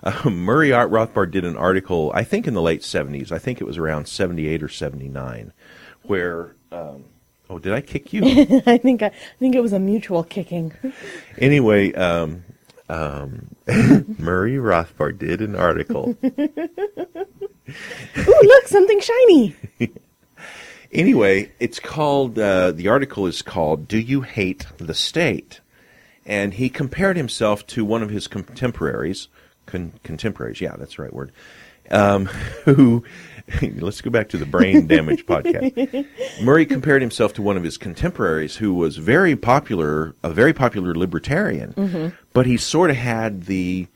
Speaker 1: Uh, Murray Art Rothbard did an article, I think in the late 70s. I think it was around 78 or 79, where. Um, oh, did I kick you? *laughs*
Speaker 2: I think I, I think it was a mutual kicking.
Speaker 1: anyway, um, um, *laughs* Murray Rothbard did an article. *laughs*
Speaker 2: Ooh, look, something shiny. *laughs*
Speaker 1: Anyway, it's called, uh, the article is called Do You Hate the State? And he compared himself to one of his contemporaries, con- contemporaries, yeah, that's the right word, um, who, let's go back to the brain damage podcast. Murray compared himself to one of his contemporaries who was very popular, a very popular libertarian, but he sort of had the,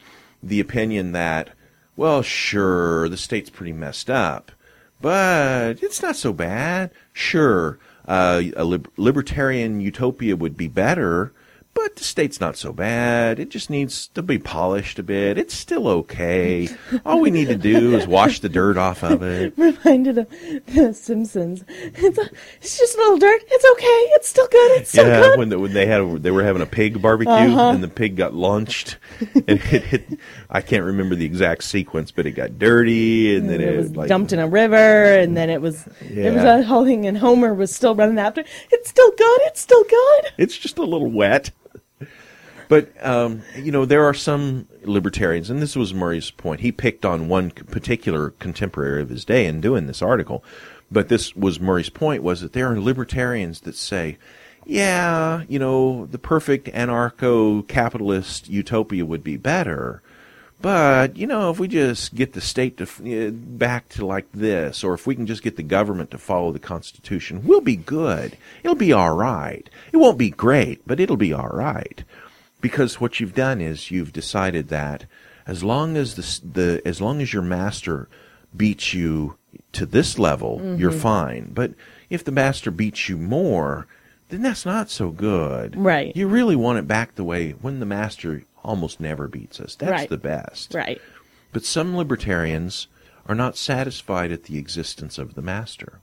Speaker 1: the opinion that, well, sure, the state's pretty messed up, but it's not so bad. Sure, uh, a lib- libertarian utopia would be better, but the state's not so bad. It just needs to be polished a bit. It's still okay. All we need to do is wash the dirt off of it. *laughs*
Speaker 2: Reminded of the Simpsons. It's, a, it's just a little dirt. It's okay. It's still good. It's still
Speaker 1: yeah,
Speaker 2: good.
Speaker 1: when, the, when they had they were having a pig barbecue uh-huh. and the pig got launched, *laughs* and it hit. I can't remember the exact sequence, but it got dirty, and then
Speaker 2: it
Speaker 1: it,
Speaker 2: was
Speaker 1: like
Speaker 2: dumped in a river, and then it was there was a whole thing, and Homer was still running after. It's still good. It's still good.
Speaker 1: it's just a little wet. But um, you know, there are some libertarians, and this was Murray's point. He picked on one particular contemporary of his day in doing this article. But this was Murray's point: was that there are libertarians that say, "Yeah, you know, the perfect anarcho-capitalist utopia would be better." But you know, if we just get the state to eh, back to like this, or if we can just get the government to follow the Constitution, we'll be good. It'll be all right. It won't be great, but it'll be all right. Because what you've done is you've decided that as long as the the as long as your master beats you to this level, you're mm-hmm. fine. But if the master beats you more, then that's not so good.
Speaker 2: Right.
Speaker 1: You really want it back the way when the master almost never beats us. That's
Speaker 2: Right.
Speaker 1: the best.
Speaker 2: Right.
Speaker 1: But some libertarians are not satisfied at the existence of the master.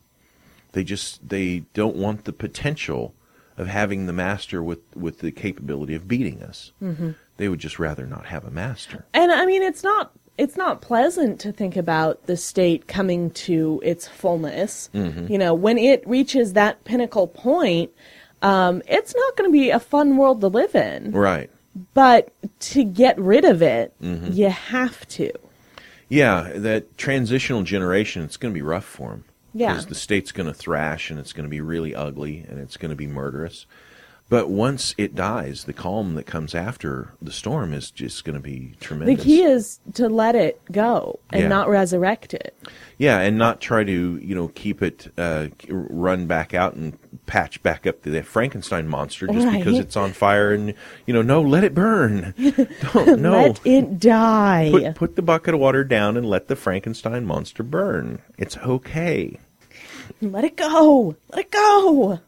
Speaker 1: They just they don't want the potential of having the master with with the capability of beating us. Mm-hmm. They would just rather not have a master.
Speaker 2: And I mean, it's not it's not pleasant to think about the state coming to its fullness. You know, when it reaches that pinnacle point, um, it's not going to be a fun world to live in.
Speaker 1: Right.
Speaker 2: But to get rid of it, you have to.
Speaker 1: Yeah, that transitional generation, it's going to be rough for them.
Speaker 2: Yeah.
Speaker 1: Because the state's going to thrash and it's going to be really ugly and it's going to be murderous. But once it dies, the calm that comes after the storm is just going to be tremendous.
Speaker 2: The key is to let it go and
Speaker 1: Yeah.
Speaker 2: not resurrect it.
Speaker 1: Yeah, and not try to you know keep it uh, run back out and patch back up the Frankenstein monster just because it's on fire and you know no let it burn *laughs* don't no
Speaker 2: Let it die.
Speaker 1: put put the bucket of water down and let the Frankenstein monster burn it's okay
Speaker 2: Let it go. Let it go.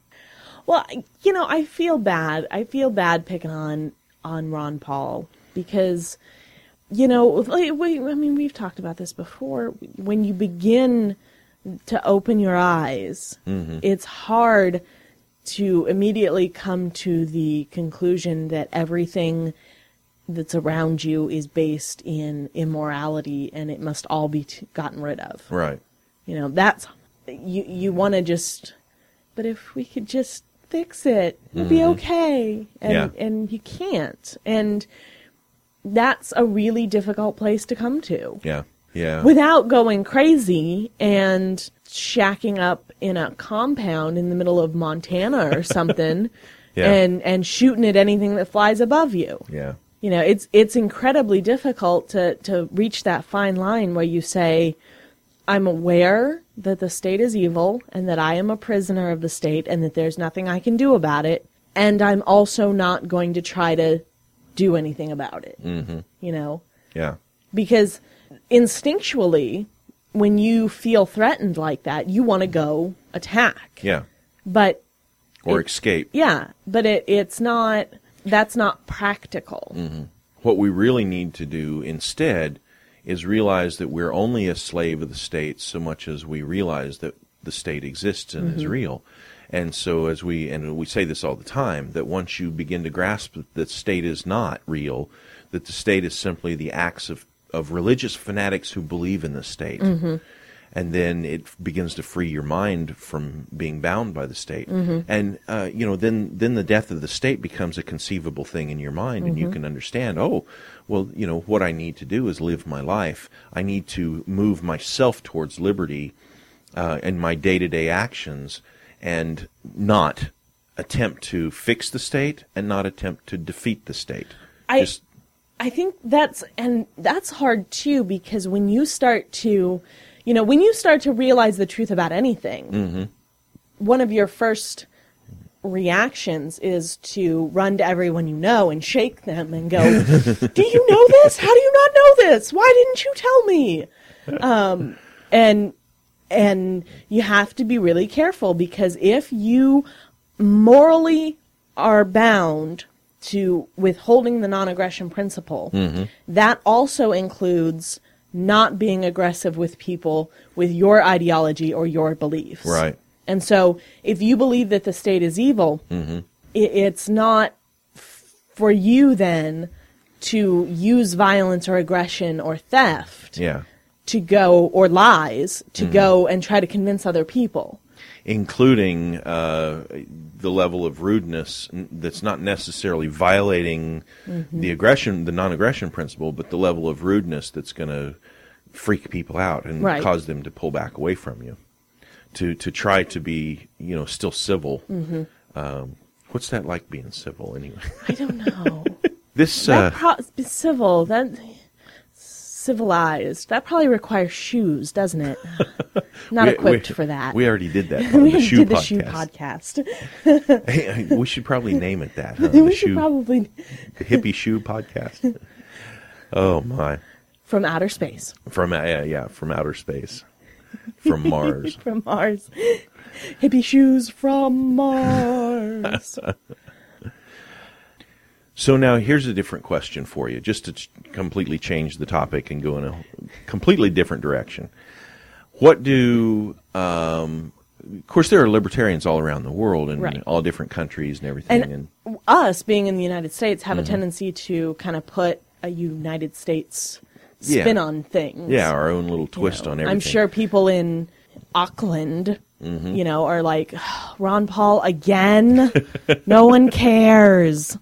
Speaker 2: Well, you know, I feel bad. I feel bad picking on on Ron Paul because you know, like, we, I mean, we've talked about this before. When you begin to open your eyes, mm-hmm. it's hard to immediately come to the conclusion that everything that's around you is based in immorality and it must all be t- gotten rid of
Speaker 1: right
Speaker 2: you know that's you you want to just but if we could just fix it. It'll be mm-hmm. okay. And
Speaker 1: Yeah.
Speaker 2: and you can't. And that's a really difficult place to come to.
Speaker 1: Yeah. Yeah.
Speaker 2: Without going crazy and shacking up in a compound in the middle of Montana or *laughs* something
Speaker 1: Yeah.
Speaker 2: and and shooting at anything that flies above you.
Speaker 1: Yeah.
Speaker 2: You know it's it's incredibly difficult to to reach that fine line where you say i'm aware that the state is evil and that i am a prisoner of the state and that there's nothing i can do about it. And i'm also not going to try to do anything about it. Mm-hmm. you know?
Speaker 1: Yeah.
Speaker 2: Because instinctually when you feel threatened like that you want to go attack.
Speaker 1: Yeah.
Speaker 2: But
Speaker 1: or
Speaker 2: It-
Speaker 1: escape.
Speaker 2: Yeah. But it it's not that's not practical.
Speaker 1: What we really need to do instead is realize that we're only a slave of the state so much as we realize that the state exists and is mm-hmm. real. And so as we and we say this all the time that once you begin to grasp that the state is not real, that the state is simply the acts of of religious fanatics who believe in the state. Mm-hmm. And then it begins to free your mind from being bound by the state, mm-hmm. and uh, you know, then then the death of the state becomes a conceivable thing in your mind, and you can understand. Oh, well, you know, what I need to do is live my life. I need to move myself towards liberty uh, in my day to day actions, and not attempt to fix the state, and not attempt to defeat the state.
Speaker 2: I-
Speaker 1: Just
Speaker 2: I think that's and that's hard too because when you start to, you know, when you start to realize the truth about anything, one of your first reactions is to run to everyone you know and shake them and go, "Do you know this? How do you not know this? Why didn't you tell me?" Um, and and you have to be really careful because if you morally are bound to withholding the non-aggression principle that also includes not being aggressive with people with your ideology or your beliefs
Speaker 1: Right.
Speaker 2: And so if you believe that the state is evil mm-hmm. i it's not f- for you then to use violence or aggression or theft
Speaker 1: yeah.
Speaker 2: to go or lies to mm-hmm. go and try to convince other people.
Speaker 1: including uh, the level of rudeness that's not necessarily violating mm-hmm. the aggression, the non-aggression principle, but the level of rudeness that's going to freak people out and
Speaker 2: Right.
Speaker 1: cause them to pull back away from you. To to try to be, you know, still civil. Um, what's that like being civil anyway?
Speaker 2: I don't *laughs* know.
Speaker 1: this uh,
Speaker 2: pro- civil that civilized that probably requires shoes, doesn't it? *laughs* Not
Speaker 1: we-
Speaker 2: equipped
Speaker 1: we-
Speaker 2: for that.
Speaker 1: We already did that *laughs*
Speaker 2: We
Speaker 1: the shoe
Speaker 2: did the shoe podcast.
Speaker 1: Hey, we should probably name it that. Huh? The
Speaker 2: we should
Speaker 1: shoe,
Speaker 2: probably
Speaker 1: the hippie shoe podcast. Oh my.
Speaker 2: from outer space,
Speaker 1: From uh, yeah, yeah, from outer space, from *laughs* Mars. *laughs*
Speaker 2: from Mars. Hippie shoes from Mars. *laughs*
Speaker 1: So now here's a different question for you, just to ch- completely change the topic and go in a completely different direction. What do, um, of course, there are libertarians all around the world and
Speaker 2: Right.
Speaker 1: all different countries and everything.
Speaker 2: and us being in the United States have
Speaker 1: Mm-hmm.
Speaker 2: a tendency to kind of put a United States
Speaker 1: Yeah.
Speaker 2: spin on things.
Speaker 1: yeah, our own little
Speaker 2: you
Speaker 1: twist
Speaker 2: know.
Speaker 1: on everything.
Speaker 2: I'm sure people in Auckland,
Speaker 1: Mm-hmm.
Speaker 2: you know, are like, *sighs* Ron Paul again? *laughs* no one cares.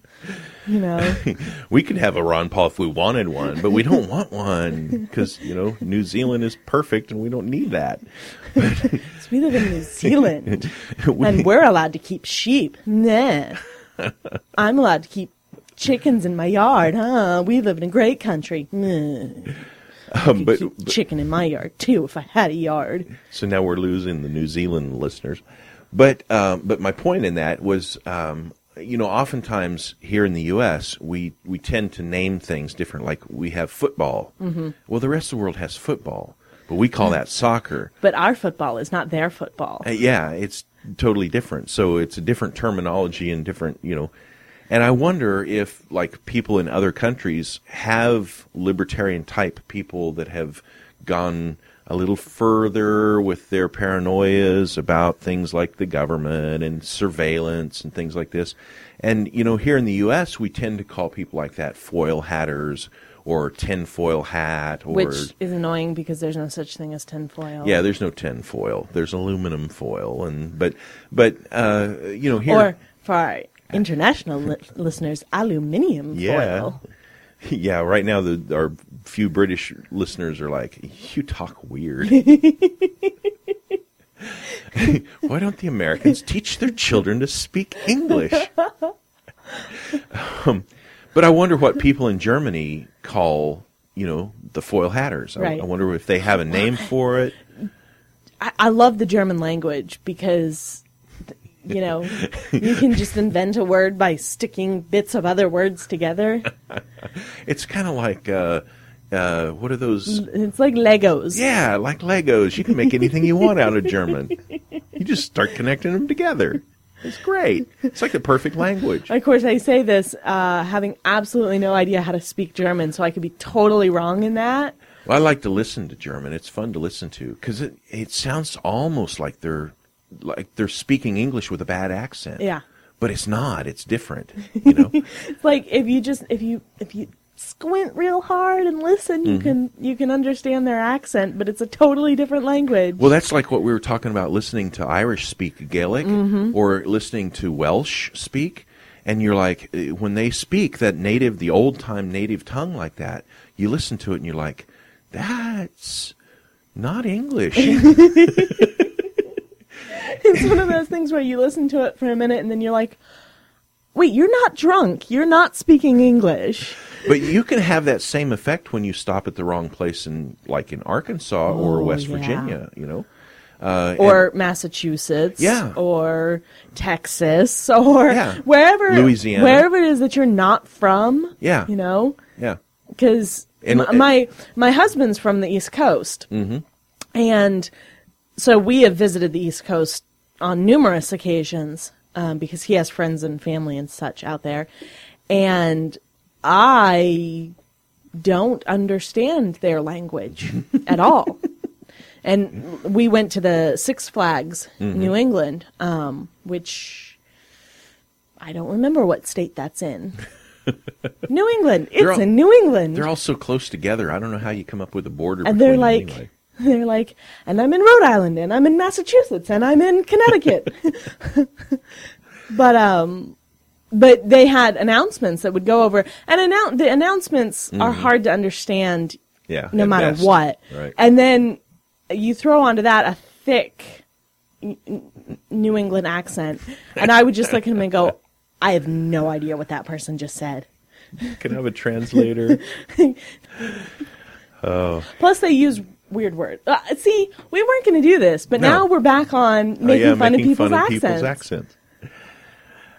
Speaker 2: You know, *laughs*
Speaker 1: we could have a Ron Paul if we wanted one, but we don't want one because you know New Zealand is perfect and we don't need that.
Speaker 2: 'Cause we live in New Zealand *laughs*
Speaker 1: We-
Speaker 2: and we're allowed to keep sheep. Nah. I'm allowed to keep chickens in my yard, huh? We live in a great country. *laughs*
Speaker 1: Um, but, but-
Speaker 2: chicken in my yard too if I had a yard.
Speaker 1: so now we're losing the New Zealand listeners. But um, but my point in that was, um, you know, oftentimes here in the U.S. we we tend to name things different. Like we have football. Mm-hmm. Well, the rest of the world has football, but we call that soccer. *laughs*
Speaker 2: But our football is not their football.
Speaker 1: Uh, yeah, it's totally different. So it's a different terminology and different, you know. And I wonder if, like, people in other countries have libertarian type people that have gone a little further with their paranoias about things like the government and surveillance and things like this. And, you know, here in the U.S., we tend to call people like that foil hatters or tinfoil hat or.
Speaker 2: Which is annoying because there's no such thing as tinfoil.
Speaker 1: Yeah, there's no tinfoil. There's aluminum foil, and but but uh, you know here.
Speaker 2: Or for *laughs* international li- listeners, aluminium
Speaker 1: yeah,
Speaker 2: foil. *laughs*
Speaker 1: yeah. Right now, the our few British listeners are like, "You talk weird." *laughs* Why don't the Americans teach their children to speak English? um, but I wonder what people in Germany call, you know, the foil hatters. I-
Speaker 2: Right.
Speaker 1: I wonder if they have a name for it.
Speaker 2: I, I love the German language because, you know, you can just invent a word by sticking bits of other words together. *laughs*
Speaker 1: It's kind of like uh, uh, what are those?
Speaker 2: It's like Legos.
Speaker 1: Yeah, like Legos. You can make anything you want out of German. You just start connecting them together. It's great. It's like the perfect language.
Speaker 2: Of course, I say this uh, having absolutely no idea how to speak German, so I could be totally wrong in that.
Speaker 1: Well, I like to listen to German. It's fun to listen to because it it sounds almost like they're like they're speaking English with a bad accent.
Speaker 2: Yeah.
Speaker 1: but it's not. It's different. You know.
Speaker 2: It's *laughs* like if you just if you if you squint real hard and listen,
Speaker 1: Mm-hmm.
Speaker 2: you can you can understand their accent, but it's a totally different language.
Speaker 1: Well, that's like what we were talking about listening to Irish speak Gaelic
Speaker 2: Mm-hmm.
Speaker 1: or listening to Welsh speak. And you're like, eh, when they speak that native, the old time native tongue like that, you listen to it and you're like, that's not English. *laughs*
Speaker 2: it's one of those things where you listen to it for a minute and then you're like, wait, you're not drunk. You're not speaking English.
Speaker 1: but you can have that same effect when you stop at the wrong place in, like in Arkansas or
Speaker 2: Oh,
Speaker 1: West
Speaker 2: yeah.
Speaker 1: Virginia, you know? Uh,
Speaker 2: Or Massachusetts,
Speaker 1: Yeah.
Speaker 2: or Texas, or
Speaker 1: Yeah.
Speaker 2: wherever,
Speaker 1: Louisiana.
Speaker 2: wherever it is that you're not from.
Speaker 1: Yeah.
Speaker 2: you know,
Speaker 1: yeah.
Speaker 2: because
Speaker 1: And-
Speaker 2: my, my my husband's from the East Coast, mm-hmm. and so we have visited the East Coast on numerous occasions um, because he has friends and family and such out there, and I don't understand their language *laughs* at all. And we went to the Six Flags, New England, um, which I don't remember what state that's in. *laughs* New England. It's
Speaker 1: all-
Speaker 2: in New England.
Speaker 1: They're all so close together. I don't know how you come up with a border.
Speaker 2: and they're
Speaker 1: between
Speaker 2: like,
Speaker 1: anyway. *laughs*
Speaker 2: they're like, and I'm in Rhode Island, and I'm in Massachusetts, and I'm in Connecticut. *laughs* but um, but they had announcements that would go over, and annou- the announcements are hard to understand
Speaker 1: Mm-hmm. yeah,
Speaker 2: no matter
Speaker 1: best.
Speaker 2: what.
Speaker 1: Right.
Speaker 2: And then you throw onto that a thick New England accent, and I would just look at him and go, I have no idea what that person just said.
Speaker 1: Can I have a translator? *laughs* oh.
Speaker 2: Plus, they use weird word. Uh, see, we weren't going to do this, but
Speaker 1: No.
Speaker 2: now we're back on making
Speaker 1: oh, yeah,
Speaker 2: fun
Speaker 1: making
Speaker 2: of people's
Speaker 1: fun
Speaker 2: accents.
Speaker 1: of people's accents.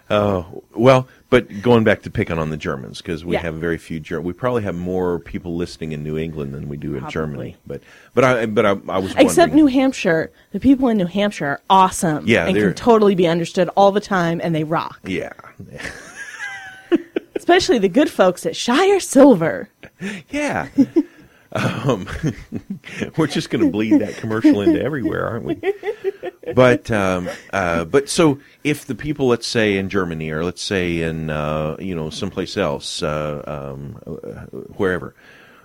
Speaker 1: Oh well, but going back to picking on the Germans because we
Speaker 2: Yeah.
Speaker 1: have very few German. We probably have more people listening in New England than we do in Germany. But but I but I, I was
Speaker 2: Except New Hampshire, the people in New Hampshire are awesome.
Speaker 1: Yeah,
Speaker 2: and can totally be understood all the time, and they rock.
Speaker 1: Yeah, *laughs*
Speaker 2: Especially the good folks at Shire Silver.
Speaker 1: yeah. *laughs* um, *laughs* we're just going to bleed that commercial into everywhere, aren't we? But um, uh, but so if the people, let's say in Germany or let's say in uh, you know someplace else, uh, um, uh, wherever,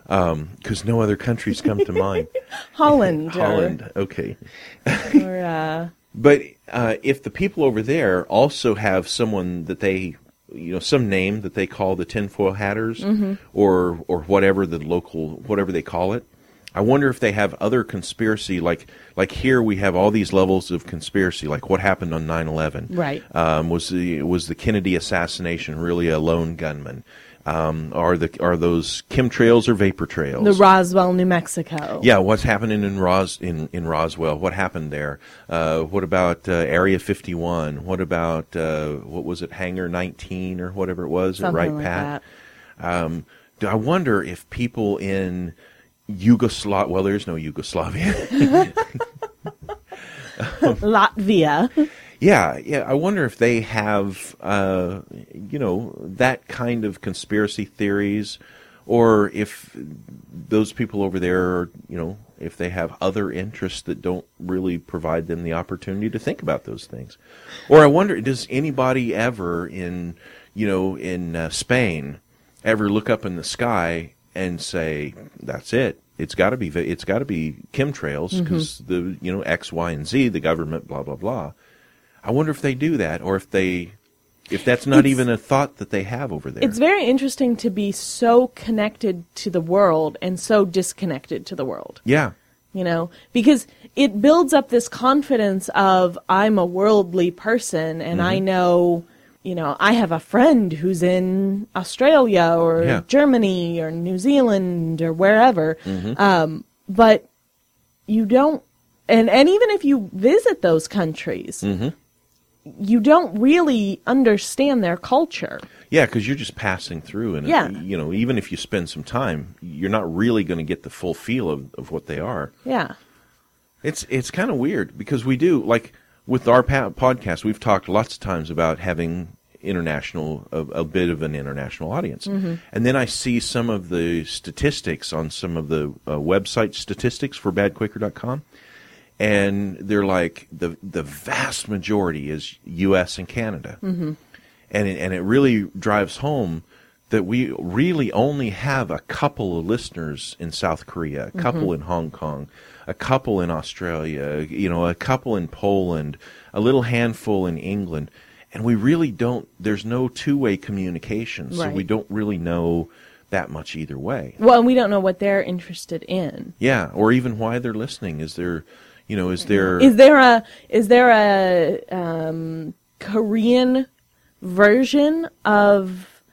Speaker 1: because no other countries come to mind. *laughs*
Speaker 2: Holland.
Speaker 1: Holland, okay.
Speaker 2: Or, uh,
Speaker 1: But uh, if the people over there also have someone that they, you know, some name that they call the tinfoil hatters, or or whatever the local whatever they call it, I wonder if they have other conspiracy like like here we have all these levels of conspiracy, like what happened on 9-11.
Speaker 2: Right.
Speaker 1: Um, was the was the Kennedy assassination really a lone gunman? Um, are the are those chemtrails or vapor trails?
Speaker 2: the Roswell, New Mexico.
Speaker 1: Yeah, what's happening in Ros in, in Roswell? What happened there? Uh, what about uh, Area 51? What about uh, what was it, Hangar 19 or whatever it was
Speaker 2: Something
Speaker 1: at Right
Speaker 2: like
Speaker 1: Pat? Um, do I wonder if people in Yugoslavia? Well, there's no Yugoslavia. *laughs*
Speaker 2: Latvia. *laughs*
Speaker 1: yeah, yeah. I wonder if they have, uh, you know, that kind of conspiracy theories, or if those people over there, are, you know, if they have other interests that don't really provide them the opportunity to think about those things. Or I wonder, does anybody ever in, you know, in uh, Spain, ever look up in the sky and say, "That's it." It's got to be. It's got to be chemtrails because the you know X, Y, and Z, the government, blah blah blah. I wonder if they do that, or if they, if that's not
Speaker 2: It's-
Speaker 1: even a thought that they have over there.
Speaker 2: It's very interesting to be so connected to the world and so disconnected to the world.
Speaker 1: yeah,
Speaker 2: you know because it builds up this confidence of i'm a worldly person and i mm-hmm. know you know i have a friend who's in australia or
Speaker 1: Yeah.
Speaker 2: germany or new zealand or wherever mm-hmm. um, but you don't and and even if you visit those countries mm-hmm. You don't really understand their culture.
Speaker 1: Yeah, because you're just passing through, and
Speaker 2: Yeah.
Speaker 1: you know, even if you spend some time, you're not really going to get the full feel of, of what they are.
Speaker 2: yeah.
Speaker 1: It's it's kind of weird because we do like with our pa- podcast, we've talked lots of times about having international a, a bit of an international audience, and then I see some of the statistics on some of the uh, website statistics for badquaker.com, and they're like the the vast majority is U.S. and Canada, mm-hmm. and it, and it really drives home that we really only have a couple of listeners in South Korea, a couple in Hong Kong, a couple in Australia, you know, a couple in Poland, a little handful in England, and we really don't. There's no two-way communication, so
Speaker 2: Right.
Speaker 1: we don't really know that much either way.
Speaker 2: well and we don't know what they're interested in
Speaker 1: Yeah, or even why they're listening. Is there, you know, is there?
Speaker 2: Is there a is there a um, Korean version of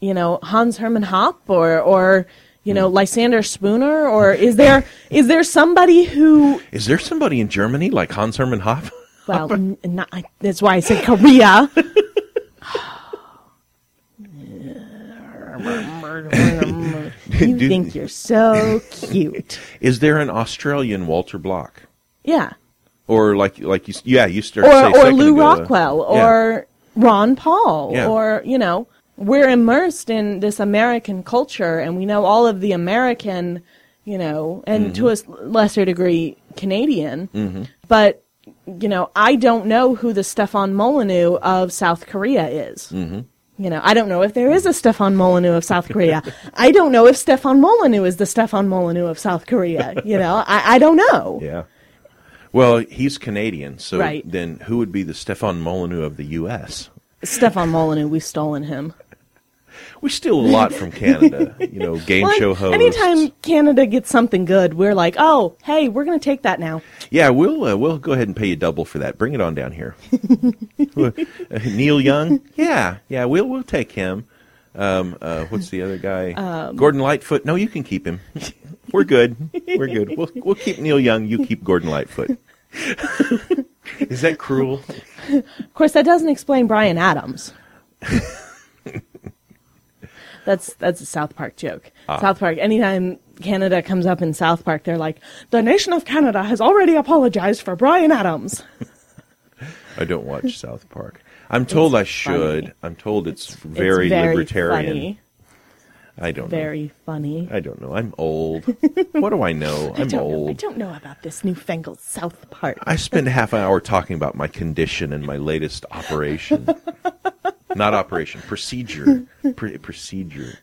Speaker 2: you know Hans Hermann Hoppe or or you know Lysander Spooner or is there is there somebody who
Speaker 1: Is there somebody in Germany like Hans Hermann Hoppe? *laughs*
Speaker 2: well n- not, that's why I said Korea. *laughs* you think you're so cute. *laughs*
Speaker 1: Is there an Australian Walter Block?
Speaker 2: Yeah.
Speaker 1: Or like like you yeah you start
Speaker 2: or or Lew
Speaker 1: ago, uh,
Speaker 2: Rockwell
Speaker 1: yeah.
Speaker 2: or Ron Paul
Speaker 1: Yeah.
Speaker 2: or you know we're immersed in this American culture and we know all of the American you know and to a
Speaker 1: Mm-hmm.
Speaker 2: lesser degree Canadian but you know I don't know who the Stefan Molyneux of South Korea is.
Speaker 1: Mm-hmm.
Speaker 2: You know, I don't know if there is a Stefan Molyneux of South Korea. I don't know if Stefan Molyneux is the Stefan Molyneux of South Korea. You know, I, I don't know.
Speaker 1: Yeah. Well, he's Canadian, so
Speaker 2: Right.
Speaker 1: then who would be the Stefan Molyneux of the U.S.?
Speaker 2: Stefan Molyneux, we've stolen him.
Speaker 1: We steal a lot from Canada, you know, *laughs* game
Speaker 2: Well,
Speaker 1: show hosts.
Speaker 2: Anytime Canada gets something good, we're like, oh, hey, we're going to take that now.
Speaker 1: Yeah, we'll uh, we'll go ahead and pay you double for that. Bring it on down here. Uh, *laughs* Neil Young, yeah, yeah, we'll we'll take him. Um, uh, what's the other guy?
Speaker 2: Um,
Speaker 1: Gordon Lightfoot. No, you can keep him. *laughs* We're good. We're good. We'll we'll keep Neil Young. You keep Gordon Lightfoot. Is that cruel?
Speaker 2: Of course, that doesn't explain Bryan Adams. that's that's a South Park joke. Ah. South Park. Anytime Canada comes up in South Park, they're like, "The nation of Canada has already apologized for Bryan Adams."
Speaker 1: I don't watch South Park. I'm told I should.
Speaker 2: funny.
Speaker 1: I'm told it's very,
Speaker 2: it's very
Speaker 1: libertarian.
Speaker 2: Funny,
Speaker 1: I don't know.
Speaker 2: very funny.
Speaker 1: I don't know. I'm old. what do I know? *laughs*
Speaker 2: I
Speaker 1: I'm
Speaker 2: don't know. I don't know about this newfangled South Park.
Speaker 1: I spend half an hour talking about my condition and my latest operation. *laughs* Not operation, procedure. Pr- procedure.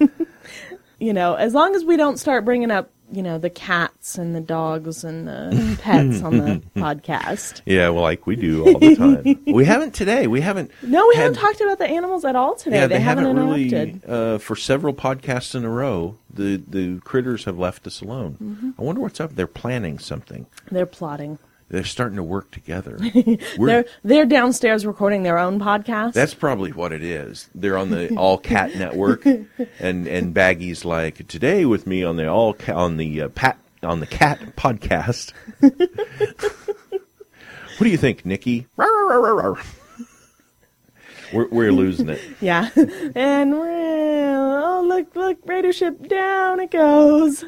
Speaker 1: *laughs*
Speaker 2: you know, as long as we don't start bringing up, you know, the cats and the dogs and the *laughs* pets on the *laughs* podcast.
Speaker 1: Yeah, well, like we do all the time. *laughs* we haven't today. We haven't.
Speaker 2: No, we
Speaker 1: had-
Speaker 2: haven't talked about the animals at all today.
Speaker 1: Yeah,
Speaker 2: they, haven't,
Speaker 1: really. Uh, for several podcasts in a row, the the critters have left us alone.
Speaker 2: Mm-hmm.
Speaker 1: I wonder what's up. They're planning something.
Speaker 2: They're plotting.
Speaker 1: They're starting to work together. *laughs*
Speaker 2: They're they're downstairs recording their own podcast.
Speaker 1: That's probably what it is. They're on the All Cat *laughs* Network, and and Baggy's like today with me on the All Ca- on the uh, Pat on the Cat podcast. *laughs* what do you think, Nikki? We're we're losing it.
Speaker 2: yeah. and we're, oh look look Raider ship down it goes.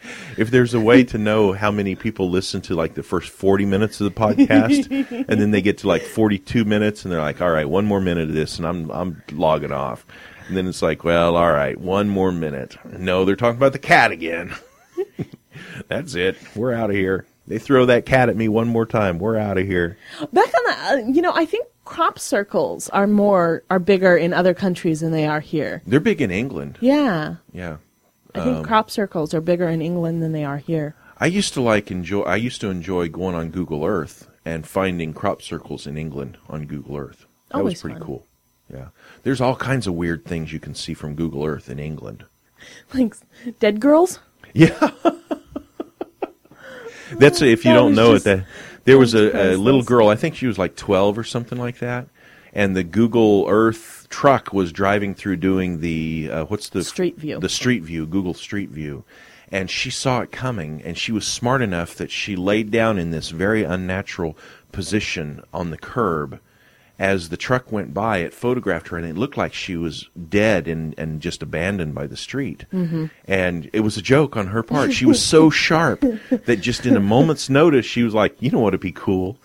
Speaker 2: *laughs*
Speaker 1: If there's a way to know how many people listen to like the first 40 minutes of the podcast, *laughs* and then they get to like 42 minutes, and they're like, "All right, one more minute of this," and I'm I'm logging off. And then it's like, "Well, all right, one more minute." No, they're talking about the cat again. *laughs* That's it. We're out of here. They throw that cat at me one more time. We're out of here.
Speaker 2: Back on the, uh, you know, I think crop circles are more are bigger in other countries than they are here.
Speaker 1: They're big in England.
Speaker 2: Yeah,
Speaker 1: Yeah.
Speaker 2: I think um, crop circles are bigger in England than they are here.
Speaker 1: I used to like enjoy. I used to enjoy going on Google Earth and finding crop circles in England on Google Earth. That
Speaker 2: Always
Speaker 1: was pretty
Speaker 2: fun.
Speaker 1: cool. Yeah, there's all kinds of weird things you can see from Google Earth in England. *laughs*
Speaker 2: Like dead girls.
Speaker 1: Yeah, *laughs* that's if you
Speaker 2: That
Speaker 1: don't know it. That there was a, a little girl. I think she was like 12 or something like that. And the Google Earth truck was driving through doing the uh, what's the
Speaker 2: Street view.
Speaker 1: the Street View, Google Street View. And she saw it coming, and she was smart enough that she laid down in this very unnatural position on the curb. As the truck went by, it photographed her, and it looked like she was dead and, and just abandoned by the street. Mm-hmm. And it was a joke on her part. She was so *laughs* sharp that just in a moment's notice, she was like, "You know what would be cool,"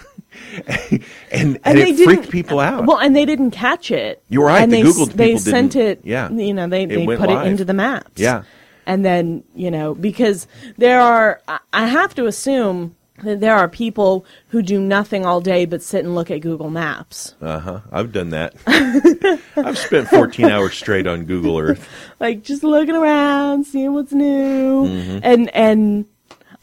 Speaker 1: and, and,
Speaker 2: they
Speaker 1: it freaked people out.
Speaker 2: Well, and they didn't catch it.
Speaker 1: You're right,
Speaker 2: And
Speaker 1: the
Speaker 2: they,
Speaker 1: Google
Speaker 2: s- they sent it.
Speaker 1: yeah.
Speaker 2: You know, they they put
Speaker 1: live.
Speaker 2: it into the maps.
Speaker 1: Yeah.
Speaker 2: And then you know because there are I- I have to assume that there are people who do nothing all day but sit and look at Google Maps.
Speaker 1: Uh huh. I've done that. *laughs* I've spent 14 hours straight on Google Earth. *laughs*
Speaker 2: like just looking around, seeing what's new,
Speaker 1: Mm-hmm.
Speaker 2: and and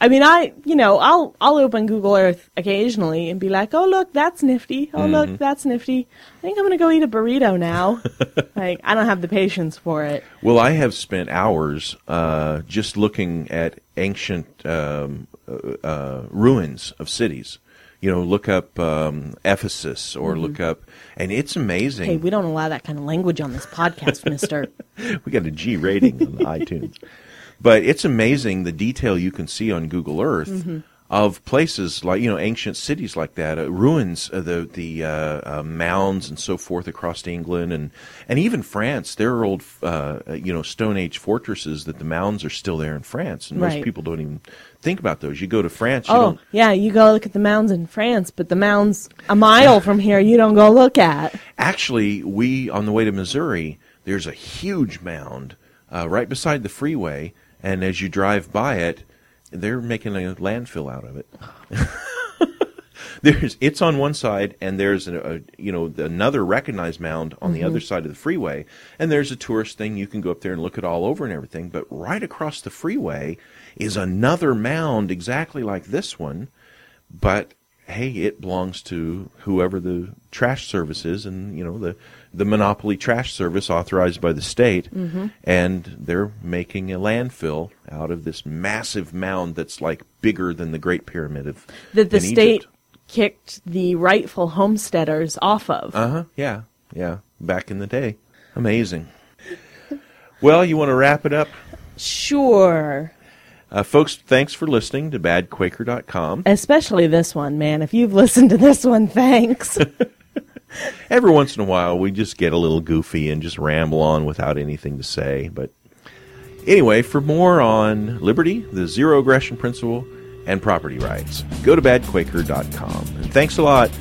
Speaker 2: I mean, I you know, I'll I'll open Google Earth occasionally and be like, oh look, that's nifty. Oh
Speaker 1: Mm-hmm.
Speaker 2: look, that's nifty. I think I'm gonna go eat a burrito now. *laughs* like I don't have the patience for it.
Speaker 1: Well, I have spent hours uh, just looking at ancient um, uh, uh, ruins of cities. You know, look up um, Ephesus or look up, and it's amazing.
Speaker 2: Hey, we don't allow that kind of language on this podcast, Mister. *laughs*
Speaker 1: we got a G rating on *laughs* iTunes. But it's amazing the detail you can see on Google Earth
Speaker 2: Mm-hmm.
Speaker 1: of places like you know ancient cities like that, uh, ruins, uh, the the uh, uh, mounds and so forth across England and and even France. There are old uh, you know Stone Age fortresses that the mounds are still there in France, and most people don't even think about those. You go to France, you
Speaker 2: Oh yeah, you go look at the mounds in France, but the mounds a mile from here you don't go look at.
Speaker 1: Actually, we on the way to Missouri, there's a huge mound uh, right beside the freeway, and as you drive by it, they're making a landfill out of it. *laughs* there's it's on one side, and there's a, a you know another recognized mound on the mm-hmm. other side of the freeway, and there's a tourist thing you can go up there and look it all over and everything. But right across the freeway is another mound exactly like this one, but hey, it belongs to whoever the trash service is, and you know the the monopoly trash service authorized by the state, and they're making a landfill out of this massive mound that's like bigger than the Great Pyramid of
Speaker 2: That the state
Speaker 1: Egypt.
Speaker 2: kicked the rightful homesteaders off of.
Speaker 1: Uh huh. Yeah. Yeah. Back in the day, amazing. Well, you want to wrap it up?
Speaker 2: Sure.
Speaker 1: Uh, folks, thanks for listening to badquaker.com.
Speaker 2: Especially this one, man. If you've listened to this one, thanks. *laughs*
Speaker 1: Every once in a while, we just get a little goofy and just ramble on without anything to say. But anyway, for more on liberty, the zero aggression principle, and property rights, go to badquaker.com. And thanks a lot.